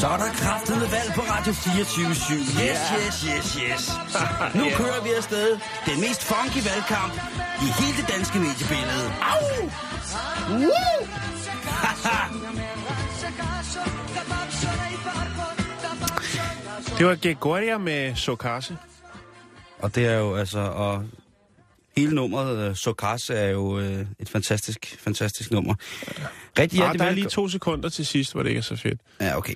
Så er der kraftede valg på Radio 24 Yes, yes, yes, yes. Nu kører vi afsted. Den mest funky valgkamp i hele det danske mediebillede. Au! Woo! Det var Gregoria med Sokase. og det er jo altså... Og hele nummeret, uh, Sokas, er jo uh, et fantastisk, fantastisk nummer. Rigtig Ja, der er lige to sekunder til sidst, hvor det ikke er så fedt. Ja, okay.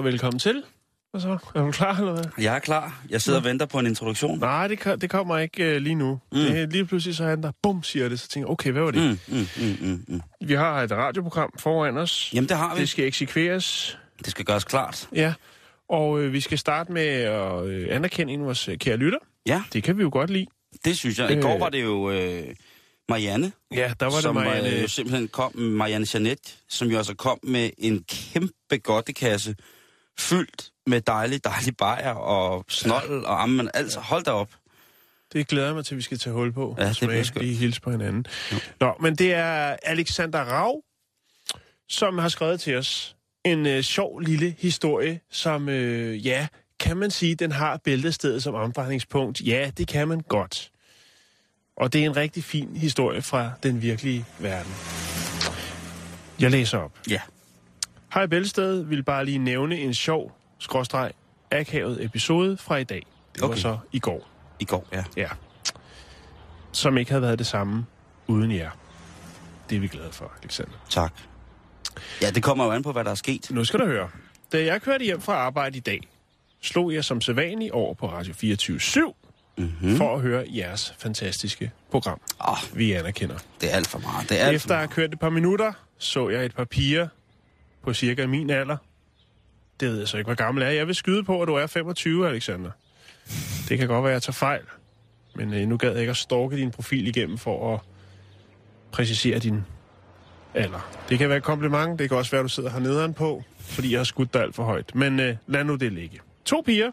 Og velkommen til. Hvad så? Er du klar, eller hvad? Jeg er klar. Jeg sidder og venter på en introduktion. Nej, det, kan, det kommer ikke uh, lige nu. Mm. Det, er lige pludselig så er han der, bum, siger det, så tænker jeg, okay, hvad var det? Mm, mm, mm, mm, mm. Vi har et radioprogram foran os. Jamen, det har vi. Det skal eksekveres. Det skal gøres klart. Ja. Og øh, vi skal starte med at øh, anerkende en af vores øh, kære lytter. Ja, Det kan vi jo godt lide. det synes jeg. I Øh. går var det jo øh, Marianne, Ja, der var som det øh, Marianne. jo simpelthen kom, Marianne Janet, som jo altså kom med en kæmpe godtekasse fyldt med dejlig, dejlig bajer og snold og ammen. Altså, hold da op. Det glæder jeg mig til, at vi skal tage hul på. Ja, det bliver skønt. Lige hilse på hinanden. Jo. Nå, men det er Alexander Rav, som har skrevet til os en øh, sjov lille historie, som, øh, ja, kan man sige, den har bæltestedet som omdrejningspunkt? Ja, det kan man godt. Og det er en rigtig fin historie fra den virkelige verden. Jeg læser op. Ja. Hej Bælsted vil bare lige nævne en sjov, skråstreg, akavet episode fra i dag. Det var Okay. så i går. I går, ja. Ja. Som ikke havde været det samme uden jer. Det er vi glade for, Alexander. Tak. Ja, det kommer jo an på, hvad der er sket. Nu skal du høre. Da jeg kørte hjem fra arbejde i dag, slog jeg som sædvanlig over på Radio 24 Mm-hmm. for at høre jeres fantastiske program. Åh, Vi anerkender. det er alt for meget. Det er alt Efter at have kørt et par minutter, så jeg et par piger på cirka min alder. Det ved jeg så ikke, hvor gammel jeg er. Jeg vil skyde på, at du er 25, Alexander. Det kan godt være, at jeg tager fejl. Men øh, nu gad jeg ikke at stalke din profil igennem for at præcisere din alder. Det kan være et kompliment. Det kan også være, at du sidder hernede på, fordi jeg har skudt dig alt for højt. Men øh, lad nu det ligge. To piger,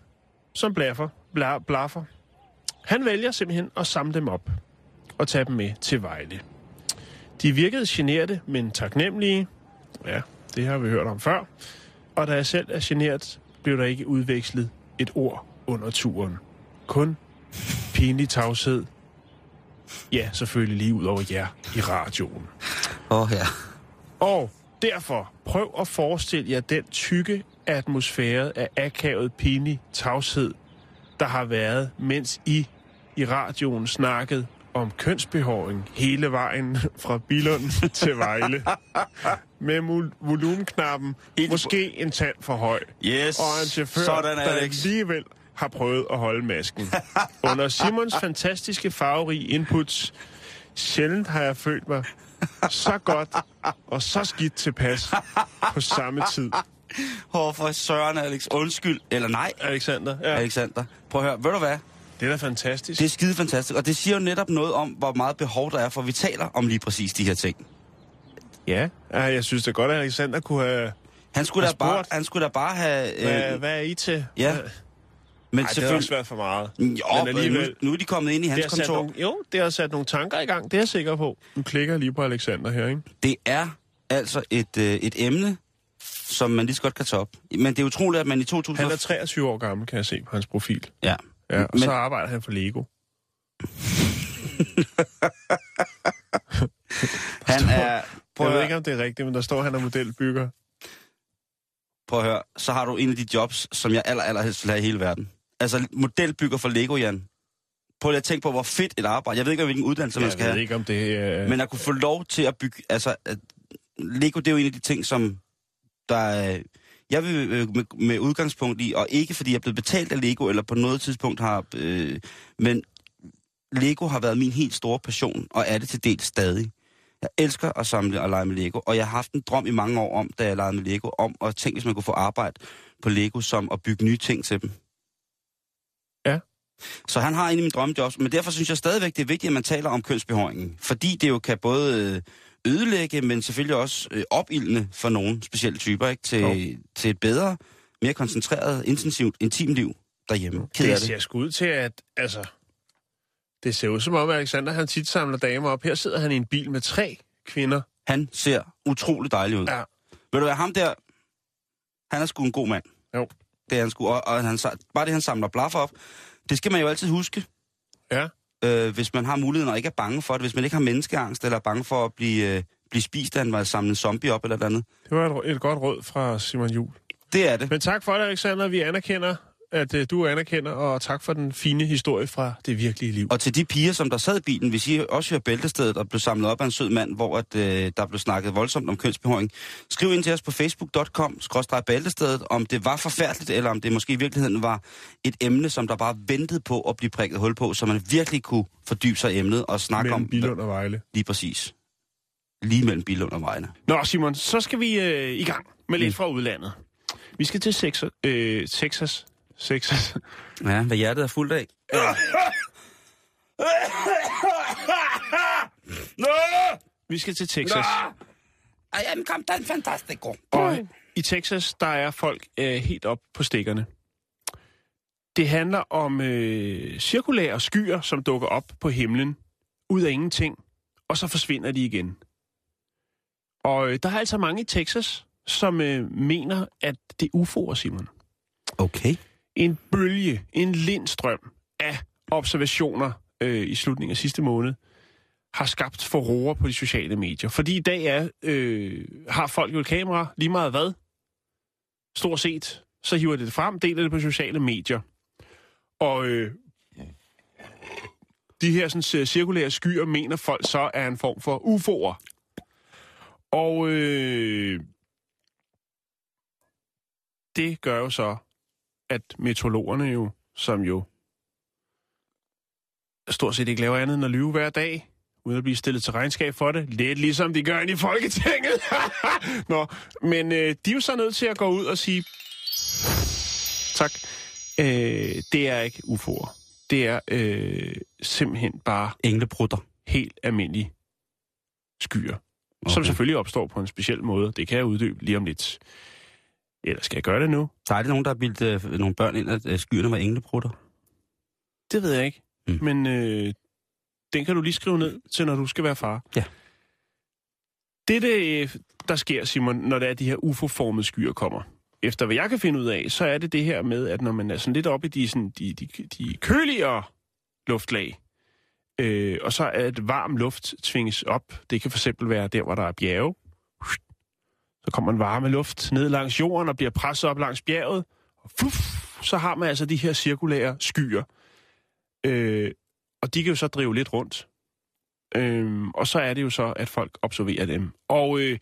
som blaffer, bla, blaffer. Han vælger simpelthen at samle dem op og tage dem med til Vejle. De virkede generte, men taknemmelige. Ja, det har vi hørt om før. Og da jeg selv er genert, blev der ikke udvekslet et ord under turen. Kun pinlig tavshed. Ja, selvfølgelig lige ud over jer i radioen. Åh, oh, ja. Og derfor prøv at forestille jer den tykke atmosfære af akavet pinlig tavshed, der har været, mens I i radioen snakkede om kønsbehåring hele vejen fra Billund til Vejle. Med volumenknappen Helt måske en tand for høj. Yes. Og en chauffør, Sådan, der Alex. alligevel har prøvet at holde masken. Under Simons fantastiske farverige inputs, sjældent har jeg følt mig så godt og så skidt tilpas på samme tid. Åh, for søren, Alex. Undskyld. Eller nej, Alexander, ja. Alexander. Prøv at høre. Ved du hvad? Det er da fantastisk. Det er skide fantastisk. Og det siger jo netop noget om, hvor meget behov der er, for vi taler om lige præcis de her ting. Ja, ja jeg synes det godt, at Alexander kunne have... Han skulle, da Har bare, han skulle da bare have... Hvad, Øh, hvad er I til? ja, Ej, men det er også været for meget. Jo, Men men alligevel, nu, nu er de kommet ind i hans har kontor. nogle, jo, det har sat nogle tanker i gang, det er jeg sikker på. Nu klikker jeg lige på Alexander her, ikke? Det er altså et, øh, et emne, som man lige så godt kan tage op. Men det er utroligt, at man i 2000... Han er 23 år gammel, kan jeg se på hans profil. Ja. Ja, og Men- så arbejder han for Lego. Han er... Prøv Jeg ved ikke, om det er rigtigt, men der står, at han er modelbygger. prøv at høre, så har du en af de jobs, som jeg aller, allerhelst vil have i hele verden. Altså modelbygger for Lego, Jan. prøv lige at tænke på, hvor fedt et arbejde. Jeg ved ikke, hvilken uddannelse man Jeg skal ved have. ikke, om det er... Men at kunne få lov til at bygge... Altså, at Lego, det er jo en af de ting, som der er... Jeg vil øh, med, med udgangspunkt i, og ikke fordi jeg er blevet betalt af Lego, eller på noget tidspunkt har... Øh, men Lego har været min helt store passion, og er det til dels stadig. Jeg elsker at samle og lege med Lego, og jeg har haft en drøm i mange år om, da jeg legede med Lego, om at tænke, hvis man kunne få arbejde på Lego, som at bygge nye ting til dem. Ja. Så han har en af mine drømmejobs, men derfor synes jeg stadigvæk, det er vigtigt, at man taler om kønsbehøringen. Fordi det jo kan både øh, ødelægge, men selvfølgelig også øh, opildne for nogle specielle typer, ikke? Til, Jo. til et bedre, mere koncentreret, intensivt, intimt liv derhjemme. Ked Det det. ser sgu ud til, at... Altså, det ser ud som om, at Alexander han tit samler damer op. Her sidder han i en bil med tre kvinder. Han ser utrolig dejlig ud. Ja. Ved du hvad, ham der, han er sgu en god mand. Jo. Det er han sgu, og, og han, bare det, han samler blaffer op, det skal man jo altid huske, Ja. Øh, hvis man har muligheden og ikke er bange for det, hvis man ikke har menneskeangst, eller er bange for at blive, øh, blive spist af en samlet zombie op, eller andet. Det var et, et godt råd fra Simon Jul. Det er det. Men tak for det, Alexander. Vi anerkender, at uh, du anerkender, og tak for den fine historie fra det virkelige liv. Og til de piger, som der sad i bilen, hvis I også hører bæltestedet og blev samlet op af en sød mand, hvor at, øh, der blev snakket voldsomt om kønsbehøring, skriv ind til os på facebook.com, bæltestedet, om det var forfærdeligt, eller om det måske i virkeligheden var et emne, som der bare ventede på at blive prikket hul på, så man virkelig kunne fordybe sig i emnet og snakke Mellem om Bilund og Vejle. lige præcis. Lige mellem Bilund og Vejle. Nå, Simon, så skal vi øh, i gang med lidt Mm. fra udlandet. Vi skal til Texas. Øh, Texas. Texas. Ja, hvad hjertet er fuldt af. Vi skal til Texas. I am Captain Fantastico. Og i Texas, der er folk øh, helt op på stikkerne. Det handler om øh, cirkulære skyer, som dukker op på himlen, ud af ingenting, og så forsvinder de igen. Og øh, der er altså mange i Texas, som øh, mener, at det er UFO'er, Simon. Okay. En bølge, en lindstrøm af observationer øh, i slutningen af sidste måned, har skabt forroer på de sociale medier. Fordi i dag er, øh, har folk jo et kamera, lige meget hvad. Stort set, så hiver det det frem, deler det på sociale medier. Og øh, de her sådan, øh, cirkulære skyer, mener folk så er en form for UFO'er. Og øh, det gør jo så, at meteorologerne jo, som jo stort set ikke laver andet end at lyve hver dag, uden at blive stillet til regnskab for det. Lidt ligesom de gør inde i Folketinget. Nå, men øh, de er jo så nødt til at gå ud og sige, tak, øh, det er ikke UFO'er. Det er øh, simpelthen bare Englebrutter. helt almindelige skyer, okay. som selvfølgelig opstår på en speciel måde. Det kan jeg uddybe lige om lidt. Eller skal jeg gøre det nu? Så er det nogen, der har bildt øh, nogle børn ind, at øh, skyerne var englebrutter? Det ved jeg ikke. Mm. Men øh, den kan du lige skrive ned til, når du skal være far. Ja. Det, det, der sker, Simon, når det er de her UFO-formede skyer kommer, efter hvad jeg kan finde ud af, så er det det her med, at når man er sådan lidt oppe i de, sådan, de, de, de køligere luftlag, øh, og så er et varm luft tvinges op. Det kan for eksempel være der, hvor der er bjerge. Så kommer en varme luft ned langs jorden og bliver presset op langs bjerget. Og fuff, så har man altså de her cirkulære skyer. Øh, og de kan jo så drive lidt rundt. Øh, og så er det jo så, at folk observerer dem. Og øh,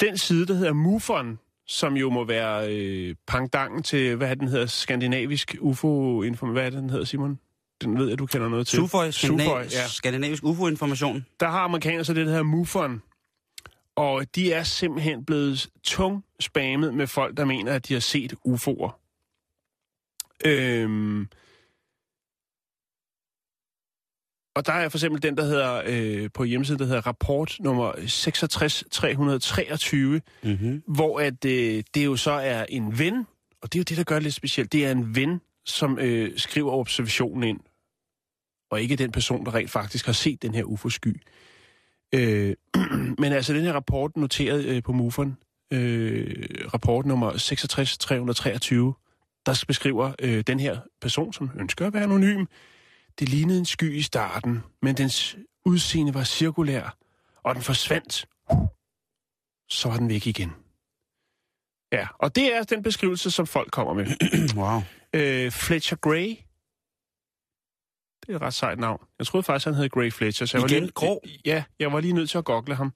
den side, der hedder MUFON, som jo må være øh, pangdangen til, hvad den hedder, skandinavisk ufo inform hvad er det, den hedder, Simon? Den ved jeg, du kender noget til. Suføj, Skandinav- ja. skandinavisk UFO-information. Der har amerikanere så det, der hedder MUFON. Og de er simpelthen blevet tung spammet med folk, der mener, at de har set UFO'er. Øhm, og der er for eksempel den, der hedder øh, på hjemmesiden, der hedder rapport nummer 66323, Mm-hmm. hvor at, øh, det jo så er en ven, og det er jo det, der gør det lidt specielt. Det er en ven, som øh, skriver observationen ind, og ikke den person, der rent faktisk har set den her UFO-sky. Øh, men altså, den her rapport noteret øh, på MUFON, øh, rapport nummer 66323, der beskriver øh, den her person, som ønsker at være anonym. Det lignede en sky i starten, men dens udseende var cirkulær, og den forsvandt. Så var den væk igen. Ja, og det er den beskrivelse, som folk kommer med. wow. Øh, Fletcher Gray, et ret sejt navn. Jeg troede faktisk, han hed Gray Fletcher. Så jeg var Igen lige, grå? Ja, jeg var lige nødt til at gogle ham.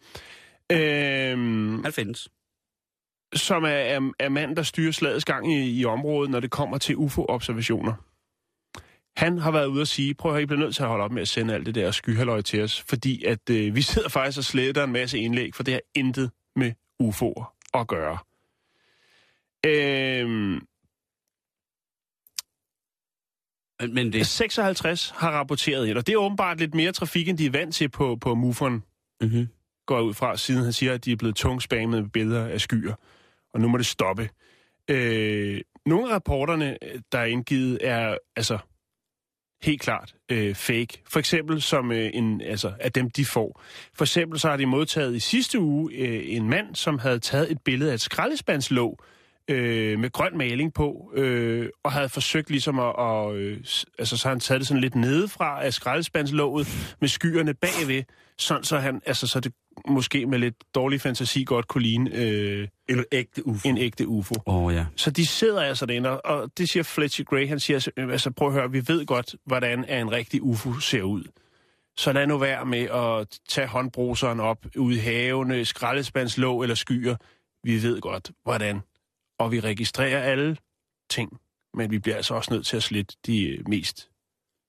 Øhm, Han findes. som er, er, er mand, der styrer slagets gang i, i området, når det kommer til UFO-observationer. Han har været ude at sige, prøv at høre, I bliver nødt til at holde op med at sende alt det der skyhalløj til os, fordi at øh, vi sidder faktisk og sletter en masse indlæg, for det har intet med UFO'er at gøre. Øhm, Men, det... 56 har rapporteret et, og det er åbenbart lidt mere trafik, end de er vant til på, på MUFON, Mm-hmm. går ud fra, siden han siger, at de er blevet tungspammet med billeder af skyer. Og nu må det stoppe. Øh, nogle af rapporterne, der er indgivet, er altså helt klart øh, fake. For eksempel som øh, en, altså, af dem, de får. For eksempel så har de modtaget i sidste uge øh, en mand, som havde taget et billede af et skraldespandslåg øh, med grøn maling på, øh, og havde forsøgt ligesom at, og, øh, altså så han taget det sådan lidt nedefra af skraldespandslåget med skyerne bagved, sådan så han, altså så det måske med lidt dårlig fantasi godt kunne ligne øh, En ægte UFO. en ægte UFO. Oh, ja. Så de sidder altså derinde, og- og det siger Fletcher Gray, han siger, altså, altså prøv at høre, vi ved godt, hvordan en rigtig UFO ser ud. Så lad nu være med at tage håndbruseren op ude i havene, skraldespandslåg eller skyer. Vi ved godt, hvordan. Og vi registrerer alle ting, men vi bliver altså også nødt til at slette de øh, mest.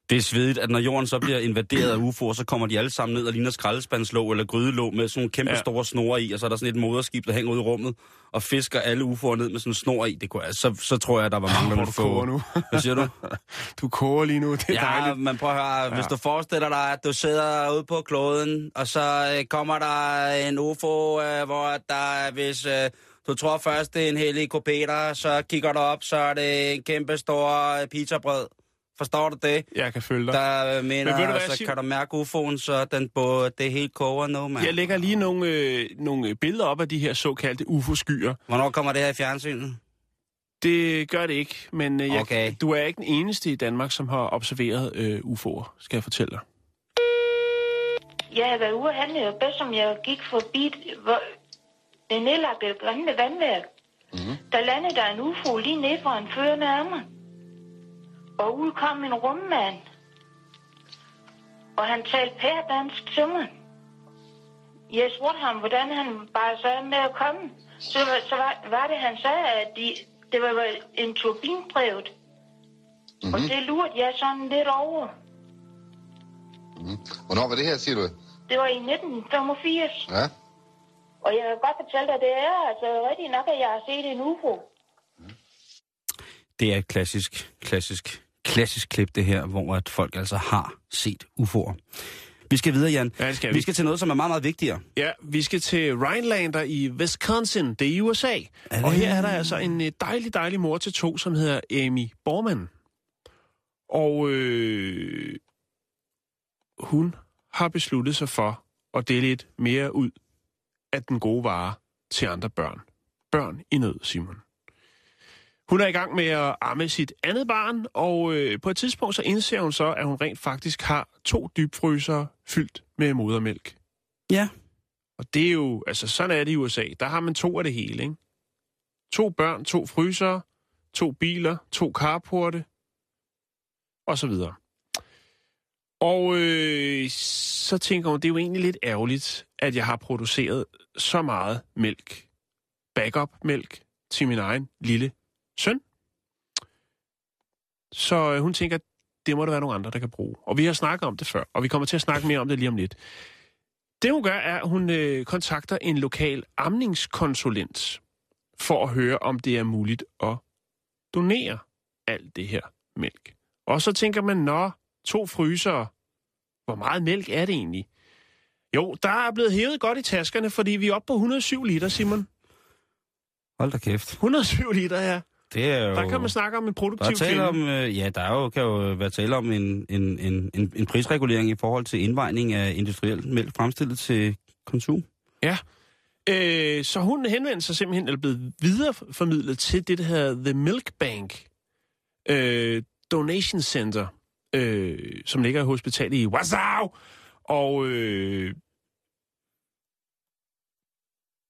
Det er svedigt, at når jorden så bliver invaderet af UFO'er, så kommer de alle sammen ned og ligner skraldespandslåg eller grydelåg med sådan nogle kæmpe Ja. store snore i, og så er der sådan et moderskib, der hænger ud i rummet og fisker alle UFO'er ned med sådan en snor i. Det kunne, jeg- så, så tror jeg, der var mange, der ville få... nu. Hvad siger du? Du koger lige nu, det er Ja, dejligt. men prøv at høre, hvis Ja. du forestiller dig, at du sidder ude på kloden, og så øh, kommer der en UFO, øh, hvor der, hvis øh, du tror først, det er en helikopter, så kigger du op, så er det en kæmpe stor øh, pizzabrød. Forstår du det? Jeg kan følge dig. Der øh, mener, ved du hvad, så kan du mærke UFO'en, så den på, det helt koger nu, mand. Jeg lægger lige nogle, øh, nogle billeder op af de her såkaldte UFO-skyer. Hvornår kommer det her i fjernsynet? Det gør det ikke, men øh, jeg, Okay. du er ikke den eneste i Danmark, som har observeret øh, UFO'er, skal jeg fortælle dig. Jeg havde været ude at handle, og bedst som jeg gik forbi hvor, det nedlagte gamle vandværk. Mm. Der landede der en UFO lige ned fra en førende mig. Og ud kom en rummand. Og han talte pærdansk til mig. Jeg spurgte ham, hvordan han bare sagde med at komme. Så, var- så var, var det, han sagde, at de, det var en turbindrevet. Mm-hmm. Og det lurte jeg sådan lidt over. Hvornår var det her, siger du? Det var i 1985. Ja? Og jeg kan godt fortælle dig, det er altså rigtigt nok, at jeg har set en UFO. Det er et klassisk, klassisk, klassisk klip, det her, hvor at folk altså har set UFO'er. Vi skal videre, Jan. Ja, skal vi. vi skal til noget, som er meget, meget vigtigere. Ja, vi skal til Rhinelander i Wisconsin, det er i USA. Og her er der altså en øh, dejlig, dejlig mor til to, som hedder Amy Borman. Og øh, hun har besluttet sig for at dele lidt mere ud af den gode vare til andre børn. Børn i nød, Simon. Hun er i gang med at amme sit andet barn, og øh, på et tidspunkt så indser hun så, at hun rent faktisk har to dybfrysere fyldt med modermælk. Ja. Og det er jo, altså sådan er det i USA. Der har man to af det hele, ikke? To børn, to frysere, to biler, to carporte, og så videre. Og øh, så tænker hun, det er jo egentlig lidt ærgerligt, at jeg har produceret så meget mælk, backup-mælk, til min egen lille søn. Så øh, hun tænker, det må der være nogle andre, der kan bruge. Og vi har snakket om det før, og vi kommer til at snakke mere om det lige om lidt. Det hun gør, er, at hun øh, kontakter en lokal amningskonsulent for at høre, om det er muligt at donere alt det her mælk. Og så tænker man, nå, to frysere, hvor meget mælk er det egentlig? Jo, der er blevet hævet godt i taskerne, fordi vi er oppe på 107 liter, Simon. Hold da kæft. 107 liter, ja. Det er jo... Der kan man snakke om en Der produktiv tale kvinde. om, øh, ja, der er jo, kan jo være tale om en, en, en, en, en prisregulering i forhold til indvejning af industriel mælk fremstillet til konsum. Øh, så hun henvendte sig simpelthen, eller blev videreformidlet til det, der hedder The Milk Bank øh, Donation Center, øh, som ligger i hospitalet i Wausau. Og øh,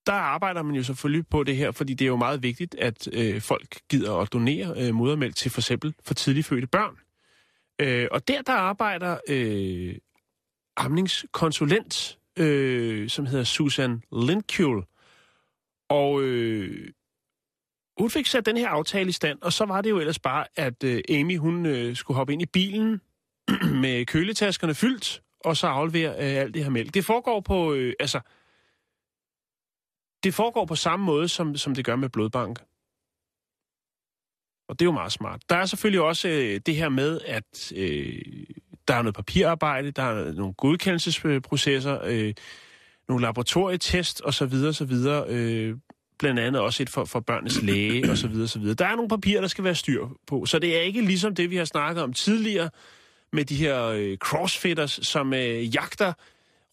der arbejder man jo selvfølgelig på det her, fordi det er jo meget vigtigt, at øh, folk gider at donere øh, modermælk til for eksempel for tidligt fødte børn. Øh, og der, der arbejder øh, amningskonsulent, øh, som hedder Susan Lindkjul. Og øh, hun fik sat den her aftale i stand, og så var det jo ellers bare, at øh, Amy hun øh, skulle hoppe ind i bilen med køletaskerne fyldt, og så aflevere øh, alt det her mælk. Det foregår på, øh, altså, det foregår på samme måde, som, som det gør med blodbank. Og det er jo meget smart. Der er selvfølgelig også øh, det her med, at øh, der er noget papirarbejde, der er nogle godkendelsesprocesser, øh, nogle laboratorietest osv. osv. Øh, blandt andet også et for, for børnenes læge osv. osv. Der er nogle papirer, der skal være styr på. Så det er ikke ligesom det, vi har snakket om tidligere med de her øh, crossfitters, som øh, jagter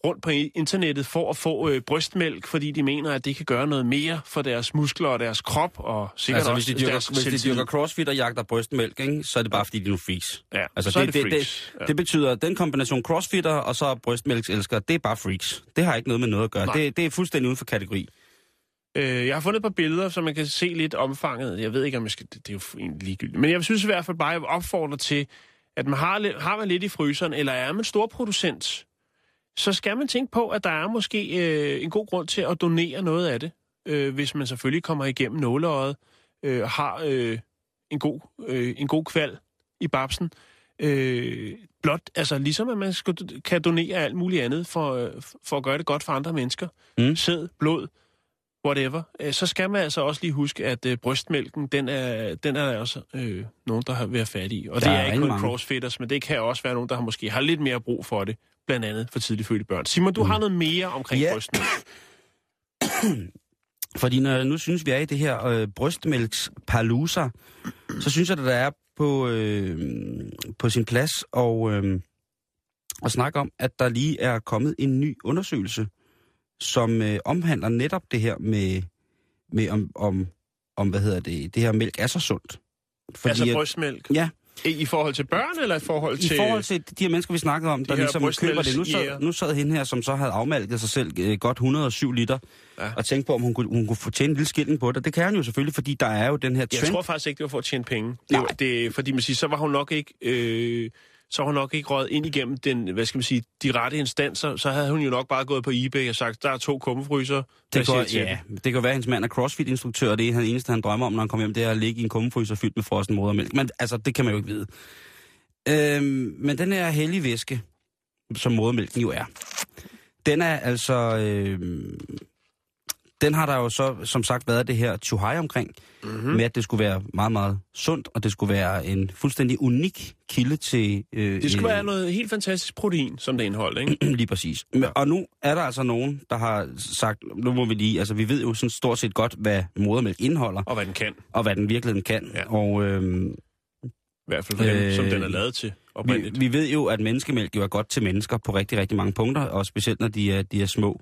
rundt på internettet for at få øh, brystmælk, fordi de mener, at det kan gøre noget mere for deres muskler og deres krop, og sikkert altså, også hvis de dyrker, deres hvis de dyrker crossfit og jagter brystmælk, ikke, så er det bare fordi, de er nogle freaks. Ja, altså, så det, er det, det, freaks. det, ja. det betyder, at den kombination crossfitter og så brystmælkselsker, det er bare freaks. Det har ikke noget med noget at gøre. Det, det er fuldstændig uden for kategori. Øh, jeg har fundet et par billeder, så man kan se lidt omfanget. Jeg ved ikke, om jeg skal... Det, det er jo egentlig ligegyldigt. Men jeg synes i hvert fald bare, at jeg opfordrer til, at man har, har man lidt i fryseren, eller er man stor producent, så skal man tænke på, at der er måske øh, en god grund til at donere noget af det, øh, hvis man selvfølgelig kommer igennem nåleøjet øh, og har øh, en, god, øh, en god kval i babsen. Øh, blot, altså ligesom at man skal, kan donere alt muligt andet for, øh, for at gøre det godt for andre mennesker. Mm. Sæd, blod, whatever. Øh, så skal man altså også lige huske, at øh, brystmælken, den er, den er der også øh, nogen, der har været fat i. Og Der det er er ikke kun mange. crossfitters, men det kan også være nogen, der har måske har lidt mere brug for det. Blandt andet for tidligt fødte børn. Simon, du mm. har noget mere omkring Ja. brystmælk. Fordi når nu synes, vi er i det her øh, brystmælkspalooza, så synes jeg, at der er på, øh, på sin plads og, øh, at snakke om, at der lige er kommet en ny undersøgelse, som øh, omhandler netop det her med, med om, om, om, hvad hedder det, det her mælk er så sundt. Fordi altså at- brystmælk. Ja, I, I forhold til børn, eller i forhold i til... forhold til de her mennesker, vi snakkede om, der her ligesom køber det. Nu sad, nu sad hende her, som så havde afmalket sig selv øh, godt 107 liter, Ja. og tænkte på, om hun kunne, hun kunne få tjene en lille skilling på det. Det kan hun jo selvfølgelig, fordi der er jo den her Jeg trend. tror faktisk ikke, det var for at tjene penge. Det, var, det, fordi man siger, så var hun nok ikke... Øh, så hun nok ikke røget ind igennem den, hvad skal man sige, de rette instanser. Så havde hun jo nok bare gået på eBay og sagt, der er to kummefryser. Det kan, ja, det kan være, at hendes mand er crossfit-instruktør, og det er han eneste, han drømmer om, når han kommer hjem, det er at ligge i en kummefryser fyldt med frossen modermælk. Men altså, det kan man jo ikke vide. Øhm, men den her hellige væske, som modermælken jo er, den er altså... Øhm, den har der jo så, som sagt, været det her tjuhaj omkring, mm-hmm. med at det skulle være meget, meget sundt, og det skulle være en fuldstændig unik kilde til... Øh, Det skulle en- være noget helt fantastisk protein, som det indeholder, ikke? Lige præcis. Men, og nu er der altså nogen, der har sagt, nu må vi lige, altså vi ved jo sådan stort set godt, hvad modermælk indeholder, Og hvad den kan. og hvad den virkeligheden kan. Ja. Og øhm, I hvert fald for dem, Øh, som den er lavet til vi, oprindeligt. vi ved jo, at menneskemælk jo er godt til mennesker på rigtig, rigtig mange punkter, og specielt når de er, de er små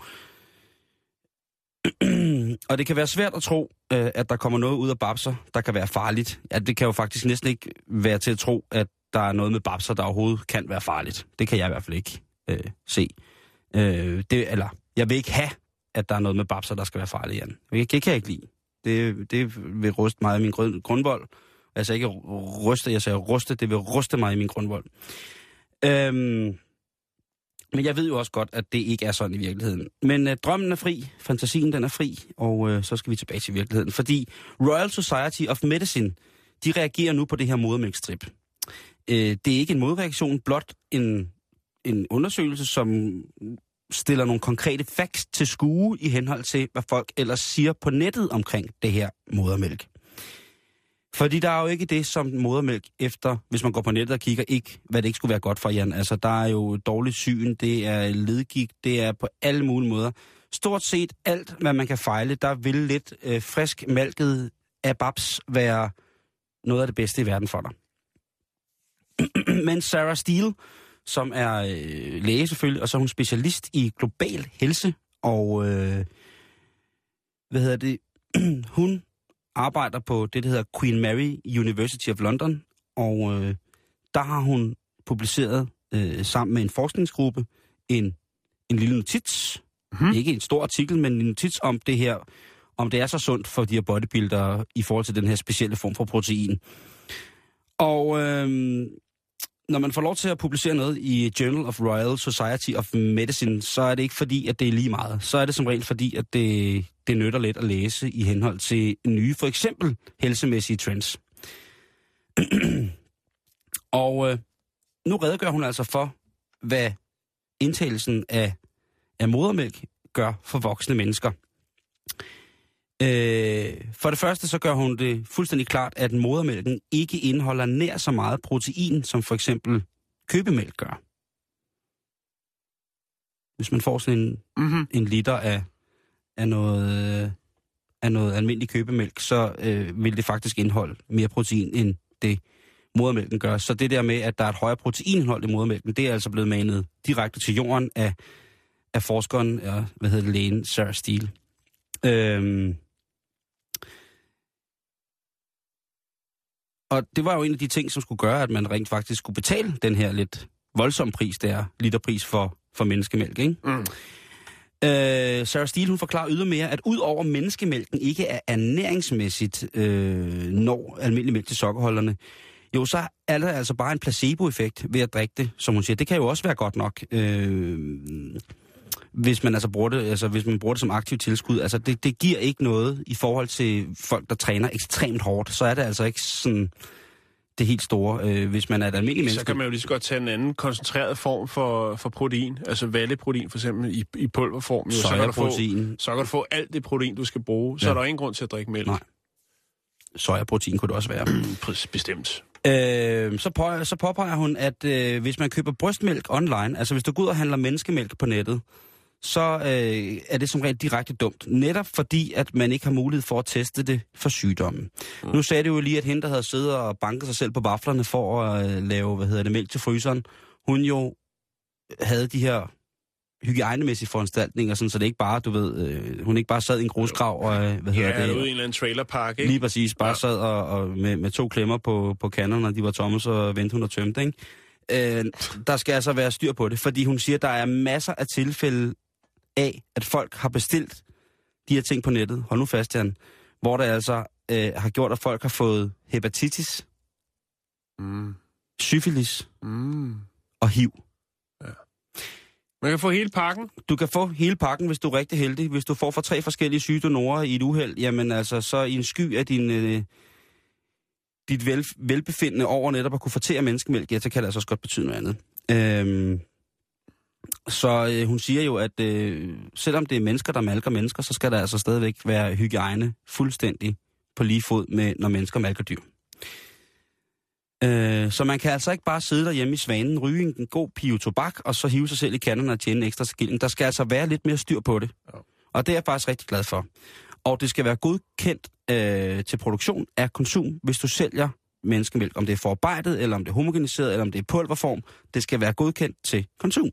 og det kan være svært at tro, øh, at der kommer noget ud af babser, der kan være farligt. Ja, det kan jo faktisk næsten ikke være til at tro, at der er noget med babser, der overhovedet kan være farligt. Det kan jeg i hvert fald ikke øh, se. Øh, det, eller, jeg vil ikke have, at der er noget med babser, der skal være farligt, Jan. Det, det kan jeg ikke lide. Det, det vil ruste meget af min grund, grundvold. Altså ikke ryste, jeg sagde ruste, det vil ruste mig i min grundvold. Øhm, men jeg ved jo også godt, at det ikke er sådan i virkeligheden. Men øh, drømmen er fri, fantasien den er fri, og øh, så skal vi tilbage til virkeligheden. Fordi Royal Society of Medicine, de reagerer nu på det her modermælkstrip. Øh, det er ikke en modreaktion, blot en, en undersøgelse, som stiller nogle konkrete facts til skue i henhold til, hvad folk ellers siger på nettet omkring det her modermælk. Fordi der er jo ikke det som modermælk efter, hvis man går på nettet og kigger, ikke, hvad det ikke skulle være godt for, Jan. Altså, der er jo dårlig syn, det er ledgigt, det er på alle mulige måder. Stort set alt, hvad man kan fejle, der vil lidt øh, frisk malket af babs være noget af det bedste i verden for dig. Men Sarah Steele, som er øh, læge selvfølgelig, og så er hun specialist i global helse, og øh, hvad hedder det, hun arbejder på det, der hedder Queen Mary University of London, og øh, der har hun publiceret øh, sammen med en forskningsgruppe en, en lille notits, mm-hmm. ikke en stor artikel, men en notits om det her, om det er så sundt for de her bodybuildere i forhold til den her specielle form for protein. Og øh, når man får lov til at publicere noget i Journal of Royal Society of Medicine, så er det ikke fordi, at det er lige meget. Så er det som regel fordi, at det, det nytter lidt at læse i henhold til nye, for eksempel helsemæssige trends. og øh, nu redegør hun altså for, hvad indtagelsen af, af modermælk gør for voksne mennesker. Øh, for det første så gør hun det fuldstændig klart, at modermælken ikke indeholder nær så meget protein, som for eksempel købemælk gør. Hvis man får sådan en, Mm-hmm. en liter af, af, noget, af noget almindelig købemælk, så øh, vil det faktisk indeholde mere protein, end det modermælken gør. Så det der med, at der er et højere proteinindhold i modermælken, det er altså blevet manet direkte til jorden af, af forskeren, ja, hvad hedder det, lægen Sarah Steele. Øhm, og det var jo en af de ting, som skulle gøre, at man rent faktisk skulle betale den her lidt voldsomme pris, der er literpris for, for menneskemælk, ikke? Mm. Øh, Sarah Steele, hun forklarer ydermere, at ud over menneskemælken ikke er ernæringsmæssigt øh, når almindelig mælk til sokkerholderne, jo, så er der altså bare en placeboeffekt ved at drikke det, som hun siger. Det kan jo også være godt nok, øh, hvis man altså bruger det, altså hvis man bruger det som aktiv tilskud. Altså det, det giver ikke noget i forhold til folk, der træner ekstremt hårdt. Så er det altså ikke sådan det helt store, øh, hvis man er et almindeligt menneske. Så kan man jo lige så godt tage en anden koncentreret form for, for protein, altså valleprotein for eksempel i, i pulverform. Jo, så, kan du få, så kan du få alt det protein, du skal bruge. Så Ja. er der ingen grund til at drikke mælk. Nej. Sojaprotein kunne det også være. Præcis, Bestemt. Øh, så, på, så påpeger hun, at øh, hvis man køber brystmælk online, altså hvis du går ud og handler menneskemælk på nettet, så øh, er det som regel direkte dumt. Netop fordi, at man ikke har mulighed for at teste det for sygdommen. Mm. Nu sagde du jo lige, at hende, der havde siddet og banket sig selv på vaflerne for at øh, lave, hvad hedder det, mælk til fryseren, hun jo havde de her hygiejnemæssige foranstaltninger, sådan, så det ikke bare, du ved, øh, hun ikke bare sad i en grusgrav og, øh, hvad hedder Ja, det, ude i en eller anden trailerpark, ikke? Lige præcis, bare Ja. ja. sad og, og med, med to klemmer på, på kanderne, de var tomme, så vendte hun og tømte, ikke? Øh, der skal altså være styr på det, fordi hun siger, at der er masser af tilfælde af, at folk har bestilt de her ting på nettet, hold nu fast, Jan, hvor det altså øh, har gjort, at folk har fået hepatitis, Mm. syfilis Mm. og HIV. Man kan få hele pakken. Du kan få hele pakken, hvis du er rigtig heldig. Hvis du får fra tre forskellige syge donorer i et uheld, jamen altså, så i en sky af din, øh, dit vel, velbefindende over netop at kunne fortære menneskemælk, ja, så kan det altså også godt betyde noget andet. Øhm, så øh, hun siger jo, at øh, selvom det er mennesker, der malker mennesker, så skal der altså stadigvæk være hygiejne fuldstændig på lige fod med, når mennesker malker dyr. Øh, så man kan altså ikke bare sidde derhjemme i svanen, ryge en god pive tobak, og så hive sig selv i kanderne og tjene en ekstra skilling. Der skal altså være lidt mere styr på det. Ja. Og det er jeg faktisk rigtig glad for. Og det skal være godkendt øh, til produktion af konsum, hvis du sælger menneskemælk. Om det er forarbejdet, eller om det er homogeniseret, eller om det er i pulverform. Det skal være godkendt til konsum.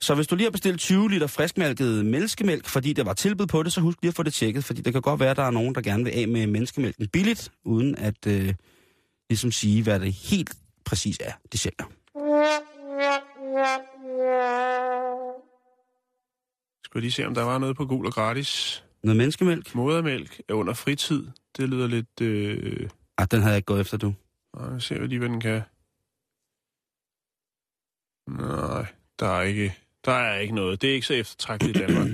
Så hvis du lige har bestilt 20 liter friskmælket menneskemælk, fordi der var tilbud på det, så husk lige at få det tjekket, fordi det kan godt være, at der er nogen, der gerne vil af med menneskemælken billigt, uden at øh, ligesom sige, hvad det helt præcis er, de sælger. Skal vi lige se, om der var noget på gul og gratis. Noget menneskemælk? Modermælk er under fritid. Det lyder lidt... Øh... Ah, den havde jeg ikke gået efter, du. Nej, jeg ser lige, hvad den kan. Nej, der er ikke, der er ikke noget. Det er ikke så eftertragteligt i Danmark.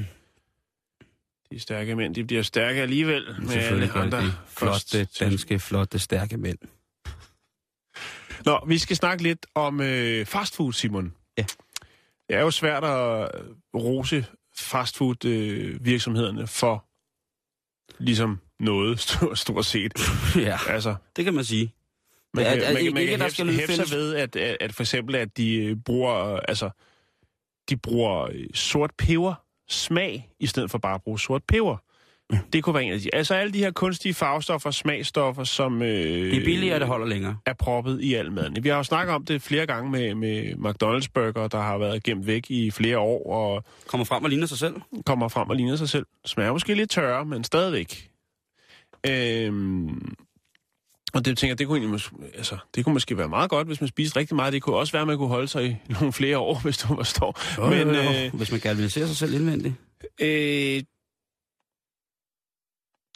De stærke mænd, de bliver stærke alligevel med alle andre. det. Flotte, danske, flotte, stærke mænd. Nå, vi skal snakke lidt om øh, fastfood, Simon. Ja. Det er jo svært at rose fastfood-virksomhederne for ligesom noget, stort, stort set. ja, Altså, det kan man sige. man kan, at- man, kan- man ikke, kan der hæfte, skal lyde hæfte sig ved, at, at, at for eksempel, at de øh, bruger, øh, altså, de bruger øh, sort peber smag, i stedet for bare at bruge sort peber. Det kunne være en af de. Altså alle de her kunstige farvestoffer, smagstoffer, som... Øh, Det er billigere, det holder længere. er proppet i al maden. Vi har jo snakket om det flere gange med, med McDonald's burger, der har været gemt væk i flere år, og Kommer frem og ligner sig selv. kommer frem og ligner sig selv. Smager måske lidt tørre, men stadigvæk. Øhm, og det tænker jeg, det kunne, egentlig, altså, det kunne måske være meget godt, hvis man spiste rigtig meget. Det kunne også være, at man kunne holde sig i nogle flere år, hvis du forstår. Men øh, Hvis man se sig selv indvendigt. øh,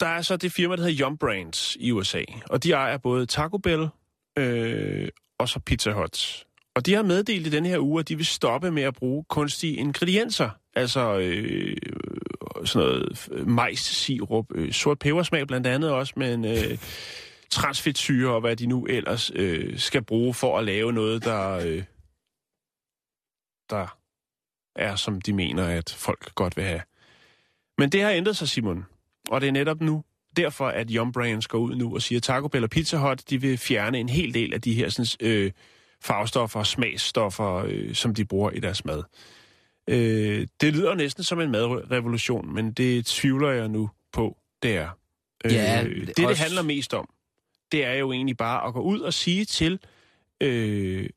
der er så det firma, der hedder Yum Brands i USA, og de ejer både Taco Bell øh, og så Pizza Hut. Og de har meddelt i den her uge, at de vil stoppe med at bruge kunstige ingredienser. Altså øh, sådan noget majs-sirup, øh, sort pebersmag blandt andet også, men øh, transfedtsyre og hvad de nu ellers øh, skal bruge for at lave noget, der, øh, der er, som de mener, at folk godt vil have. Men det har ændret sig, Simon. Og det er netop nu, derfor, at Yum Brands går ud nu og siger, at Taco Bell og Pizza Hut, de vil fjerne en hel del af de her sådan, øh, farvestoffer og smagsstoffer, øh, som de bruger i deres mad. Øh, det lyder næsten som en madrevolution, men det tvivler jeg nu på, det er. Øh, Ja, det, også- det handler mest om, det er jo egentlig bare at gå ud og sige til, øh,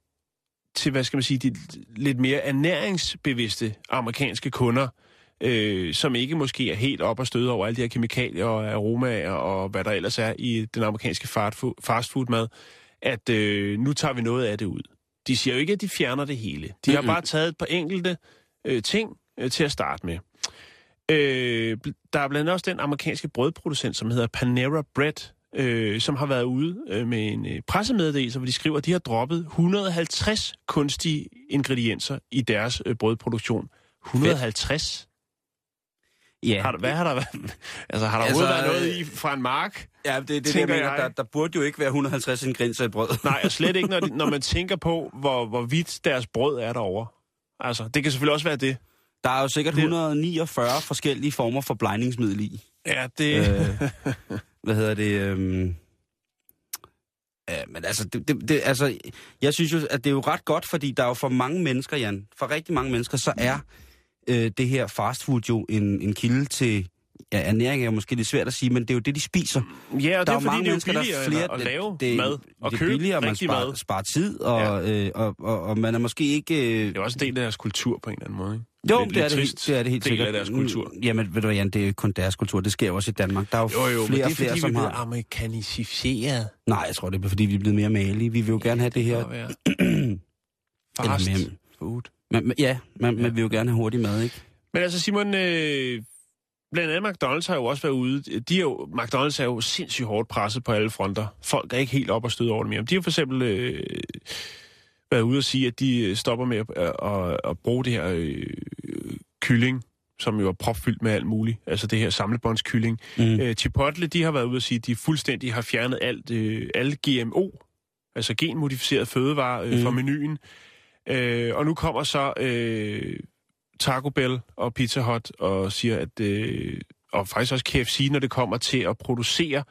til hvad skal man sige, de lidt mere ernæringsbevidste amerikanske kunder, øh, som ikke måske er helt op og støde over alle de her kemikalier og aromaer og hvad der ellers er i den amerikanske fastfood- fastfood-mad, at øh, nu tager vi noget af det ud. De siger jo ikke, at de fjerner det hele. De har bare taget et par enkelte øh, ting øh, til at starte med. Øh, der er blandt andet også den amerikanske brødproducent, som hedder Panera Bread, øh, som har været ude øh, med en øh, pressemeddelelse, hvor de skriver, at de har droppet 150 kunstige ingredienser i deres øh, brødproduktion. 150? Ja, Har der, hvad har der været? Altså, har der Altså, været noget øh, i fra en mark? ja det, det, det jeg mener, jeg. der, der burde jo ikke være 150 ingredienser i brød. Nej, og slet ikke, når, de, når man tænker på, hvor, hvor vidt deres brød er derovre. Altså, det kan selvfølgelig også være det. Der er jo sikkert Det- 149 forskellige former for blegningsmiddel i. Ja, det... Øh, hvad hedder det? Øhm... Ja, men altså, det, det, det, altså, jeg synes jo, at det er jo ret godt, fordi der er jo for mange mennesker, Jan, for rigtig mange mennesker, så er øh, det her fastfood jo en, en kilde til, ja, ernæring er måske lidt svært at sige, men det er jo det, de spiser. Ja, og der det er fordi, det er jo billigere flere, at lave det, mad og det er købe billigere, man sparer, mad. sparer tid, og, ja. øh, og, og, og man er måske ikke... Øh, Det er også en del af deres kultur på en eller anden måde. Ikke? Jo, Lidt- det, er det, helt, det er det helt sikkert. af deres kultur. Mm, Jamen, ved du hvad, Jan, det er jo ikke kun deres kultur, det sker også i Danmark. Der er jo, Jo, jo, men flere det og er flere, fordi, vi som blevet har... amerikaniseret. Nej, jeg tror, det er fordi, vi er blevet mere malige. Vi vil jo gerne have det her... Fast mere- food. Men, men- ja, man, man vil jo gerne have hurtig mad, ikke? Men altså, Simon, øh, blandt andet McDonald's har jo også været ude. De er jo, McDonald's er jo sindssygt hårdt presset på alle fronter. Folk er ikke helt op og støde over det mere. De har for eksempel øh, været ude og sige, at de stopper med at, at, at, at bruge det her øh, kylling, som jo er propfyldt med alt muligt. Altså det her samlebåndskylling. Mm. Øh, Chipotle, de har været ude og sige, at de fuldstændig har fjernet alt, øh, alle GMO, altså genmodificeret fødevarer øh, mm. fra menuen. Øh, og nu kommer så øh, Taco Bell og Pizza Hut og siger, at øh, og faktisk også KFC, når det kommer til at producere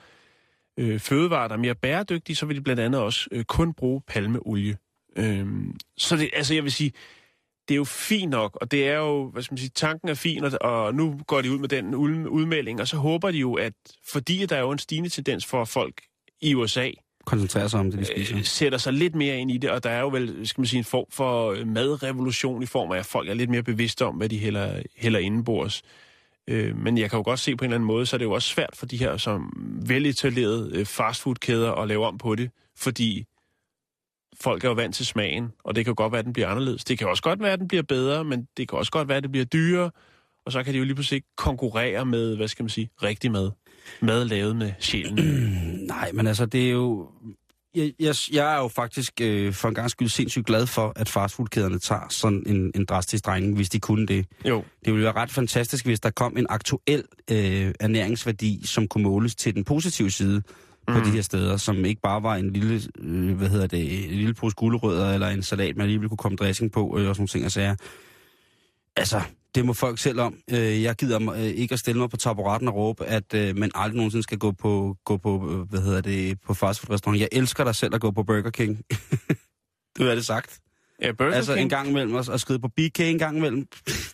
øh, fødevarer, der er mere bæredygtige, så vil de blandt andet også øh, kun bruge palmeolie. Øh, så det, altså jeg vil sige, det er jo fint nok, og det er jo, hvad skal man sige, tanken er fin, og, og nu går de ud med den ud- udmelding, og så håber de jo, at fordi der er jo en stigende tendens for folk i USA Koncentrerer sig om det, de spiser. øh, sætter sig lidt mere ind i det, og der er jo vel, skal man sige, en form for øh, madrevolution i form af, at folk er lidt mere bevidste om, hvad de hælder, hælder indenbords. Øh, men jeg kan jo godt se på en eller anden måde, så er det jo også svært for de her som veletablerede fastfoodkæder at lave om på det, fordi folk er jo vant til smagen, og det kan jo godt være, at den bliver anderledes. Det kan også godt være, at den bliver bedre, men det kan også godt være, at det bliver dyrere, og så kan de jo lige pludselig ikke konkurrere med, hvad skal man sige, rigtig mad. Mad lavet med sjælen. Nej, men altså, det er jo... Jeg, jeg, jeg er jo faktisk øh, for en gang skyld sindssygt glad for, at fastfoodkæderne tager sådan en, en drastisk drejning, hvis de kunne det. Jo, Det ville være ret fantastisk, hvis der kom en aktuel øh, ernæringsværdi, som kunne måles til den positive side på Mhm. de her steder, som ikke bare var en lille, øh, hvad hedder det, en lille pose gulerødder eller en salat, man alligevel kunne komme dressing på øh, og sådan nogle ting og sager. Altså, det må folk selv om. Øh, jeg gider mig, øh, ikke at stille mig på taburetten og råbe, at øh, man aldrig nogensinde skal gå på, gå på øh, hvad hedder det, på fastfood-restaurant. Jeg elsker dig selv at gå på Burger King. du har det sagt. ja Burger Altså King. en gang imellem, og, og skride på BK en gang imellem.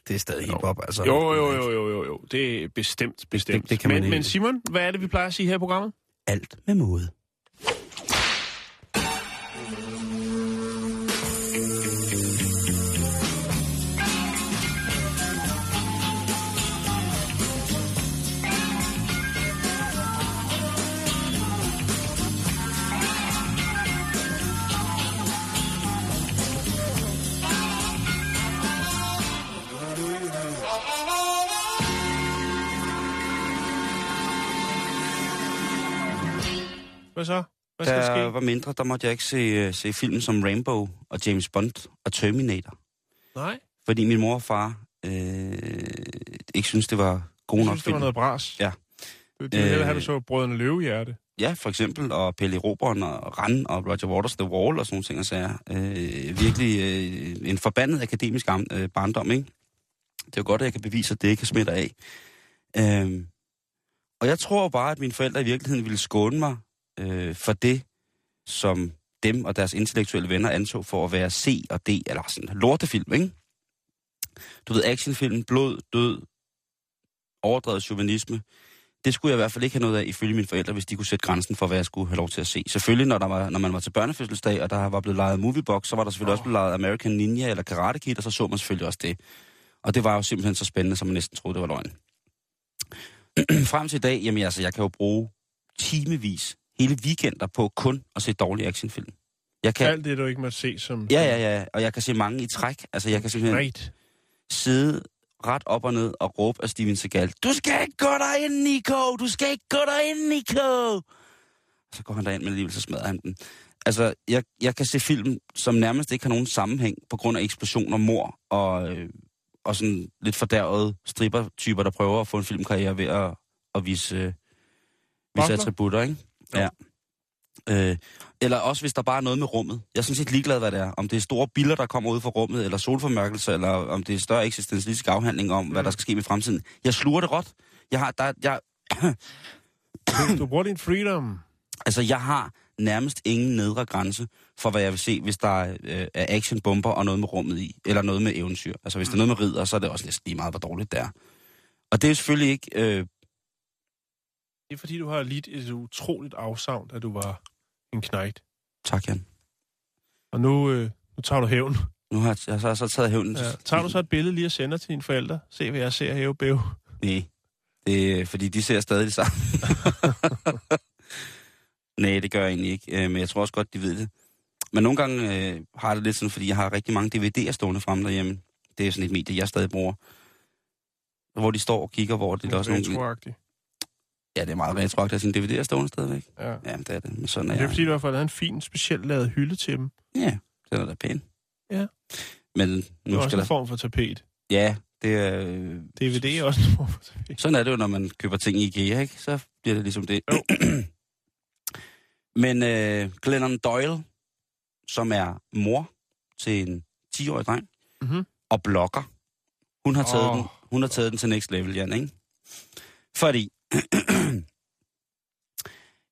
Det er stadig op, altså. Jo, jo, jo, jo, jo, jo. Det er bestemt, bestemt. det- det kan man men, ikke. men Simon, hvad er det, vi plejer at sige her i programmet? Alt med måde. Hvad så? Hvad skal der ske? var mindre, der måtte jeg ikke se, øh, se film som Rainbow og James Bond og Terminator. Nej, Fordi min mor og far øh, ikke synes det var gode nok synes, det var film. noget bras. Ja. Det, det er hellere have, Øh. du så Brødrene Løvehjerte. Ja, for eksempel, og Pelle Roberen og Rand og Roger Waters The Wall og sådan nogle ting og sager. Øh, virkelig øh, en forbandet akademisk øh, barndom, ikke? Det er jo godt, at jeg kan bevise, at det ikke smitter af. Øh, og jeg tror bare, at mine forældre i virkeligheden ville skåne mig øh, for det, som dem og deres intellektuelle venner anså for at være C og D, eller sådan lortefilm, ikke? Du ved, actionfilm, blod, død, overdrevet chauvinisme, det skulle jeg i hvert fald ikke have noget af, ifølge mine forældre, hvis de kunne sætte grænsen for, hvad jeg skulle have lov til at se. Selvfølgelig, når, der var, når man var til børnefødselsdag, og der var blevet lejet Moviebox, så var der selvfølgelig oh. også blevet lejet American Ninja eller Karate Kid, og så så man selvfølgelig også det. Og det var jo simpelthen så spændende, som man næsten troede, det var løgn. Frem til i dag, jamen altså, jeg kan jo bruge timevis, hele weekender på kun at se dårlige actionfilm. Jeg kan, Alt det, du ikke måtte se som... ja, ja, ja, og jeg kan se mange i træk. Altså, jeg kan simpelthen Right. sidde ret op og ned og råbe af Steven Seagal, du skal ikke gå derind, Nico! Du skal ikke gå derind, Nico! Så går han derind, men alligevel så smadrer han den. Altså, jeg, jeg kan se film, som nærmest ikke har nogen sammenhæng på grund af eksplosioner, mor og, øh, og sådan lidt fordærvede stripper-typer, der prøver at få en filmkarriere ved at, at vise, øh, vise attributter, ikke? Ja. Øh, eller også hvis der bare er noget med rummet. Jeg er sådan set ligeglad, hvad det er. Om det er store biller, der kommer ud fra rummet, eller solformørkelse, eller om det er større eksistentialistisk afhandling om, hvad der skal ske i fremtiden. Jeg sluger det råt. Jeg har, der, jeg, Du, bruger din freedom. altså, jeg har nærmest ingen nedre grænse for, hvad jeg vil se, hvis der er, øh, er actionbomber og noget med rummet i, eller noget med eventyr. Altså, hvis der er noget med ridder, så er det også næsten lige meget, hvor dårligt det er. Og det er selvfølgelig ikke... Øh, Det er fordi, du har lidt et utroligt afsavn, da du var en knægt. tak, Jan. Og nu, øh, nu tager du hævn. Nu har jeg, jeg har så taget hævnen. Ja. Tager du så et billede lige og sender til dine forældre? Se, hvad jeg ser hæve bæv. Nej. Det er, fordi de ser stadig det samme. Nej, det gør jeg egentlig ikke. Øh, Men jeg tror også godt, de ved det. Men nogle gange øh, har jeg det lidt sådan, fordi jeg har rigtig mange DVD'er stående fremme derhjemme. Det er sådan et medie, jeg stadig bruger. Hvor de står og kigger, hvor det er også nogle... Ja, det er meget retroagtigt at have sine DVD'er stående stadigvæk. Ja. Ja, det er det. Men sådan er Det er fordi, du har fået lavet en fin, specielt lavet hylde til dem. Ja, den er da pæn. Ja. Men Det er nu også skal en form for tapet. Ja, det er... øh, DVD er også en form for tapet. Sådan er det jo, når man køber ting i IKEA, ikke? Så bliver det ligesom det. Men øh, Glennon Doyle, som er mor til en 10-årig dreng, Mhm. og blogger, hun har taget, oh. den, hun har taget den til next level, Jan, ikke? Fordi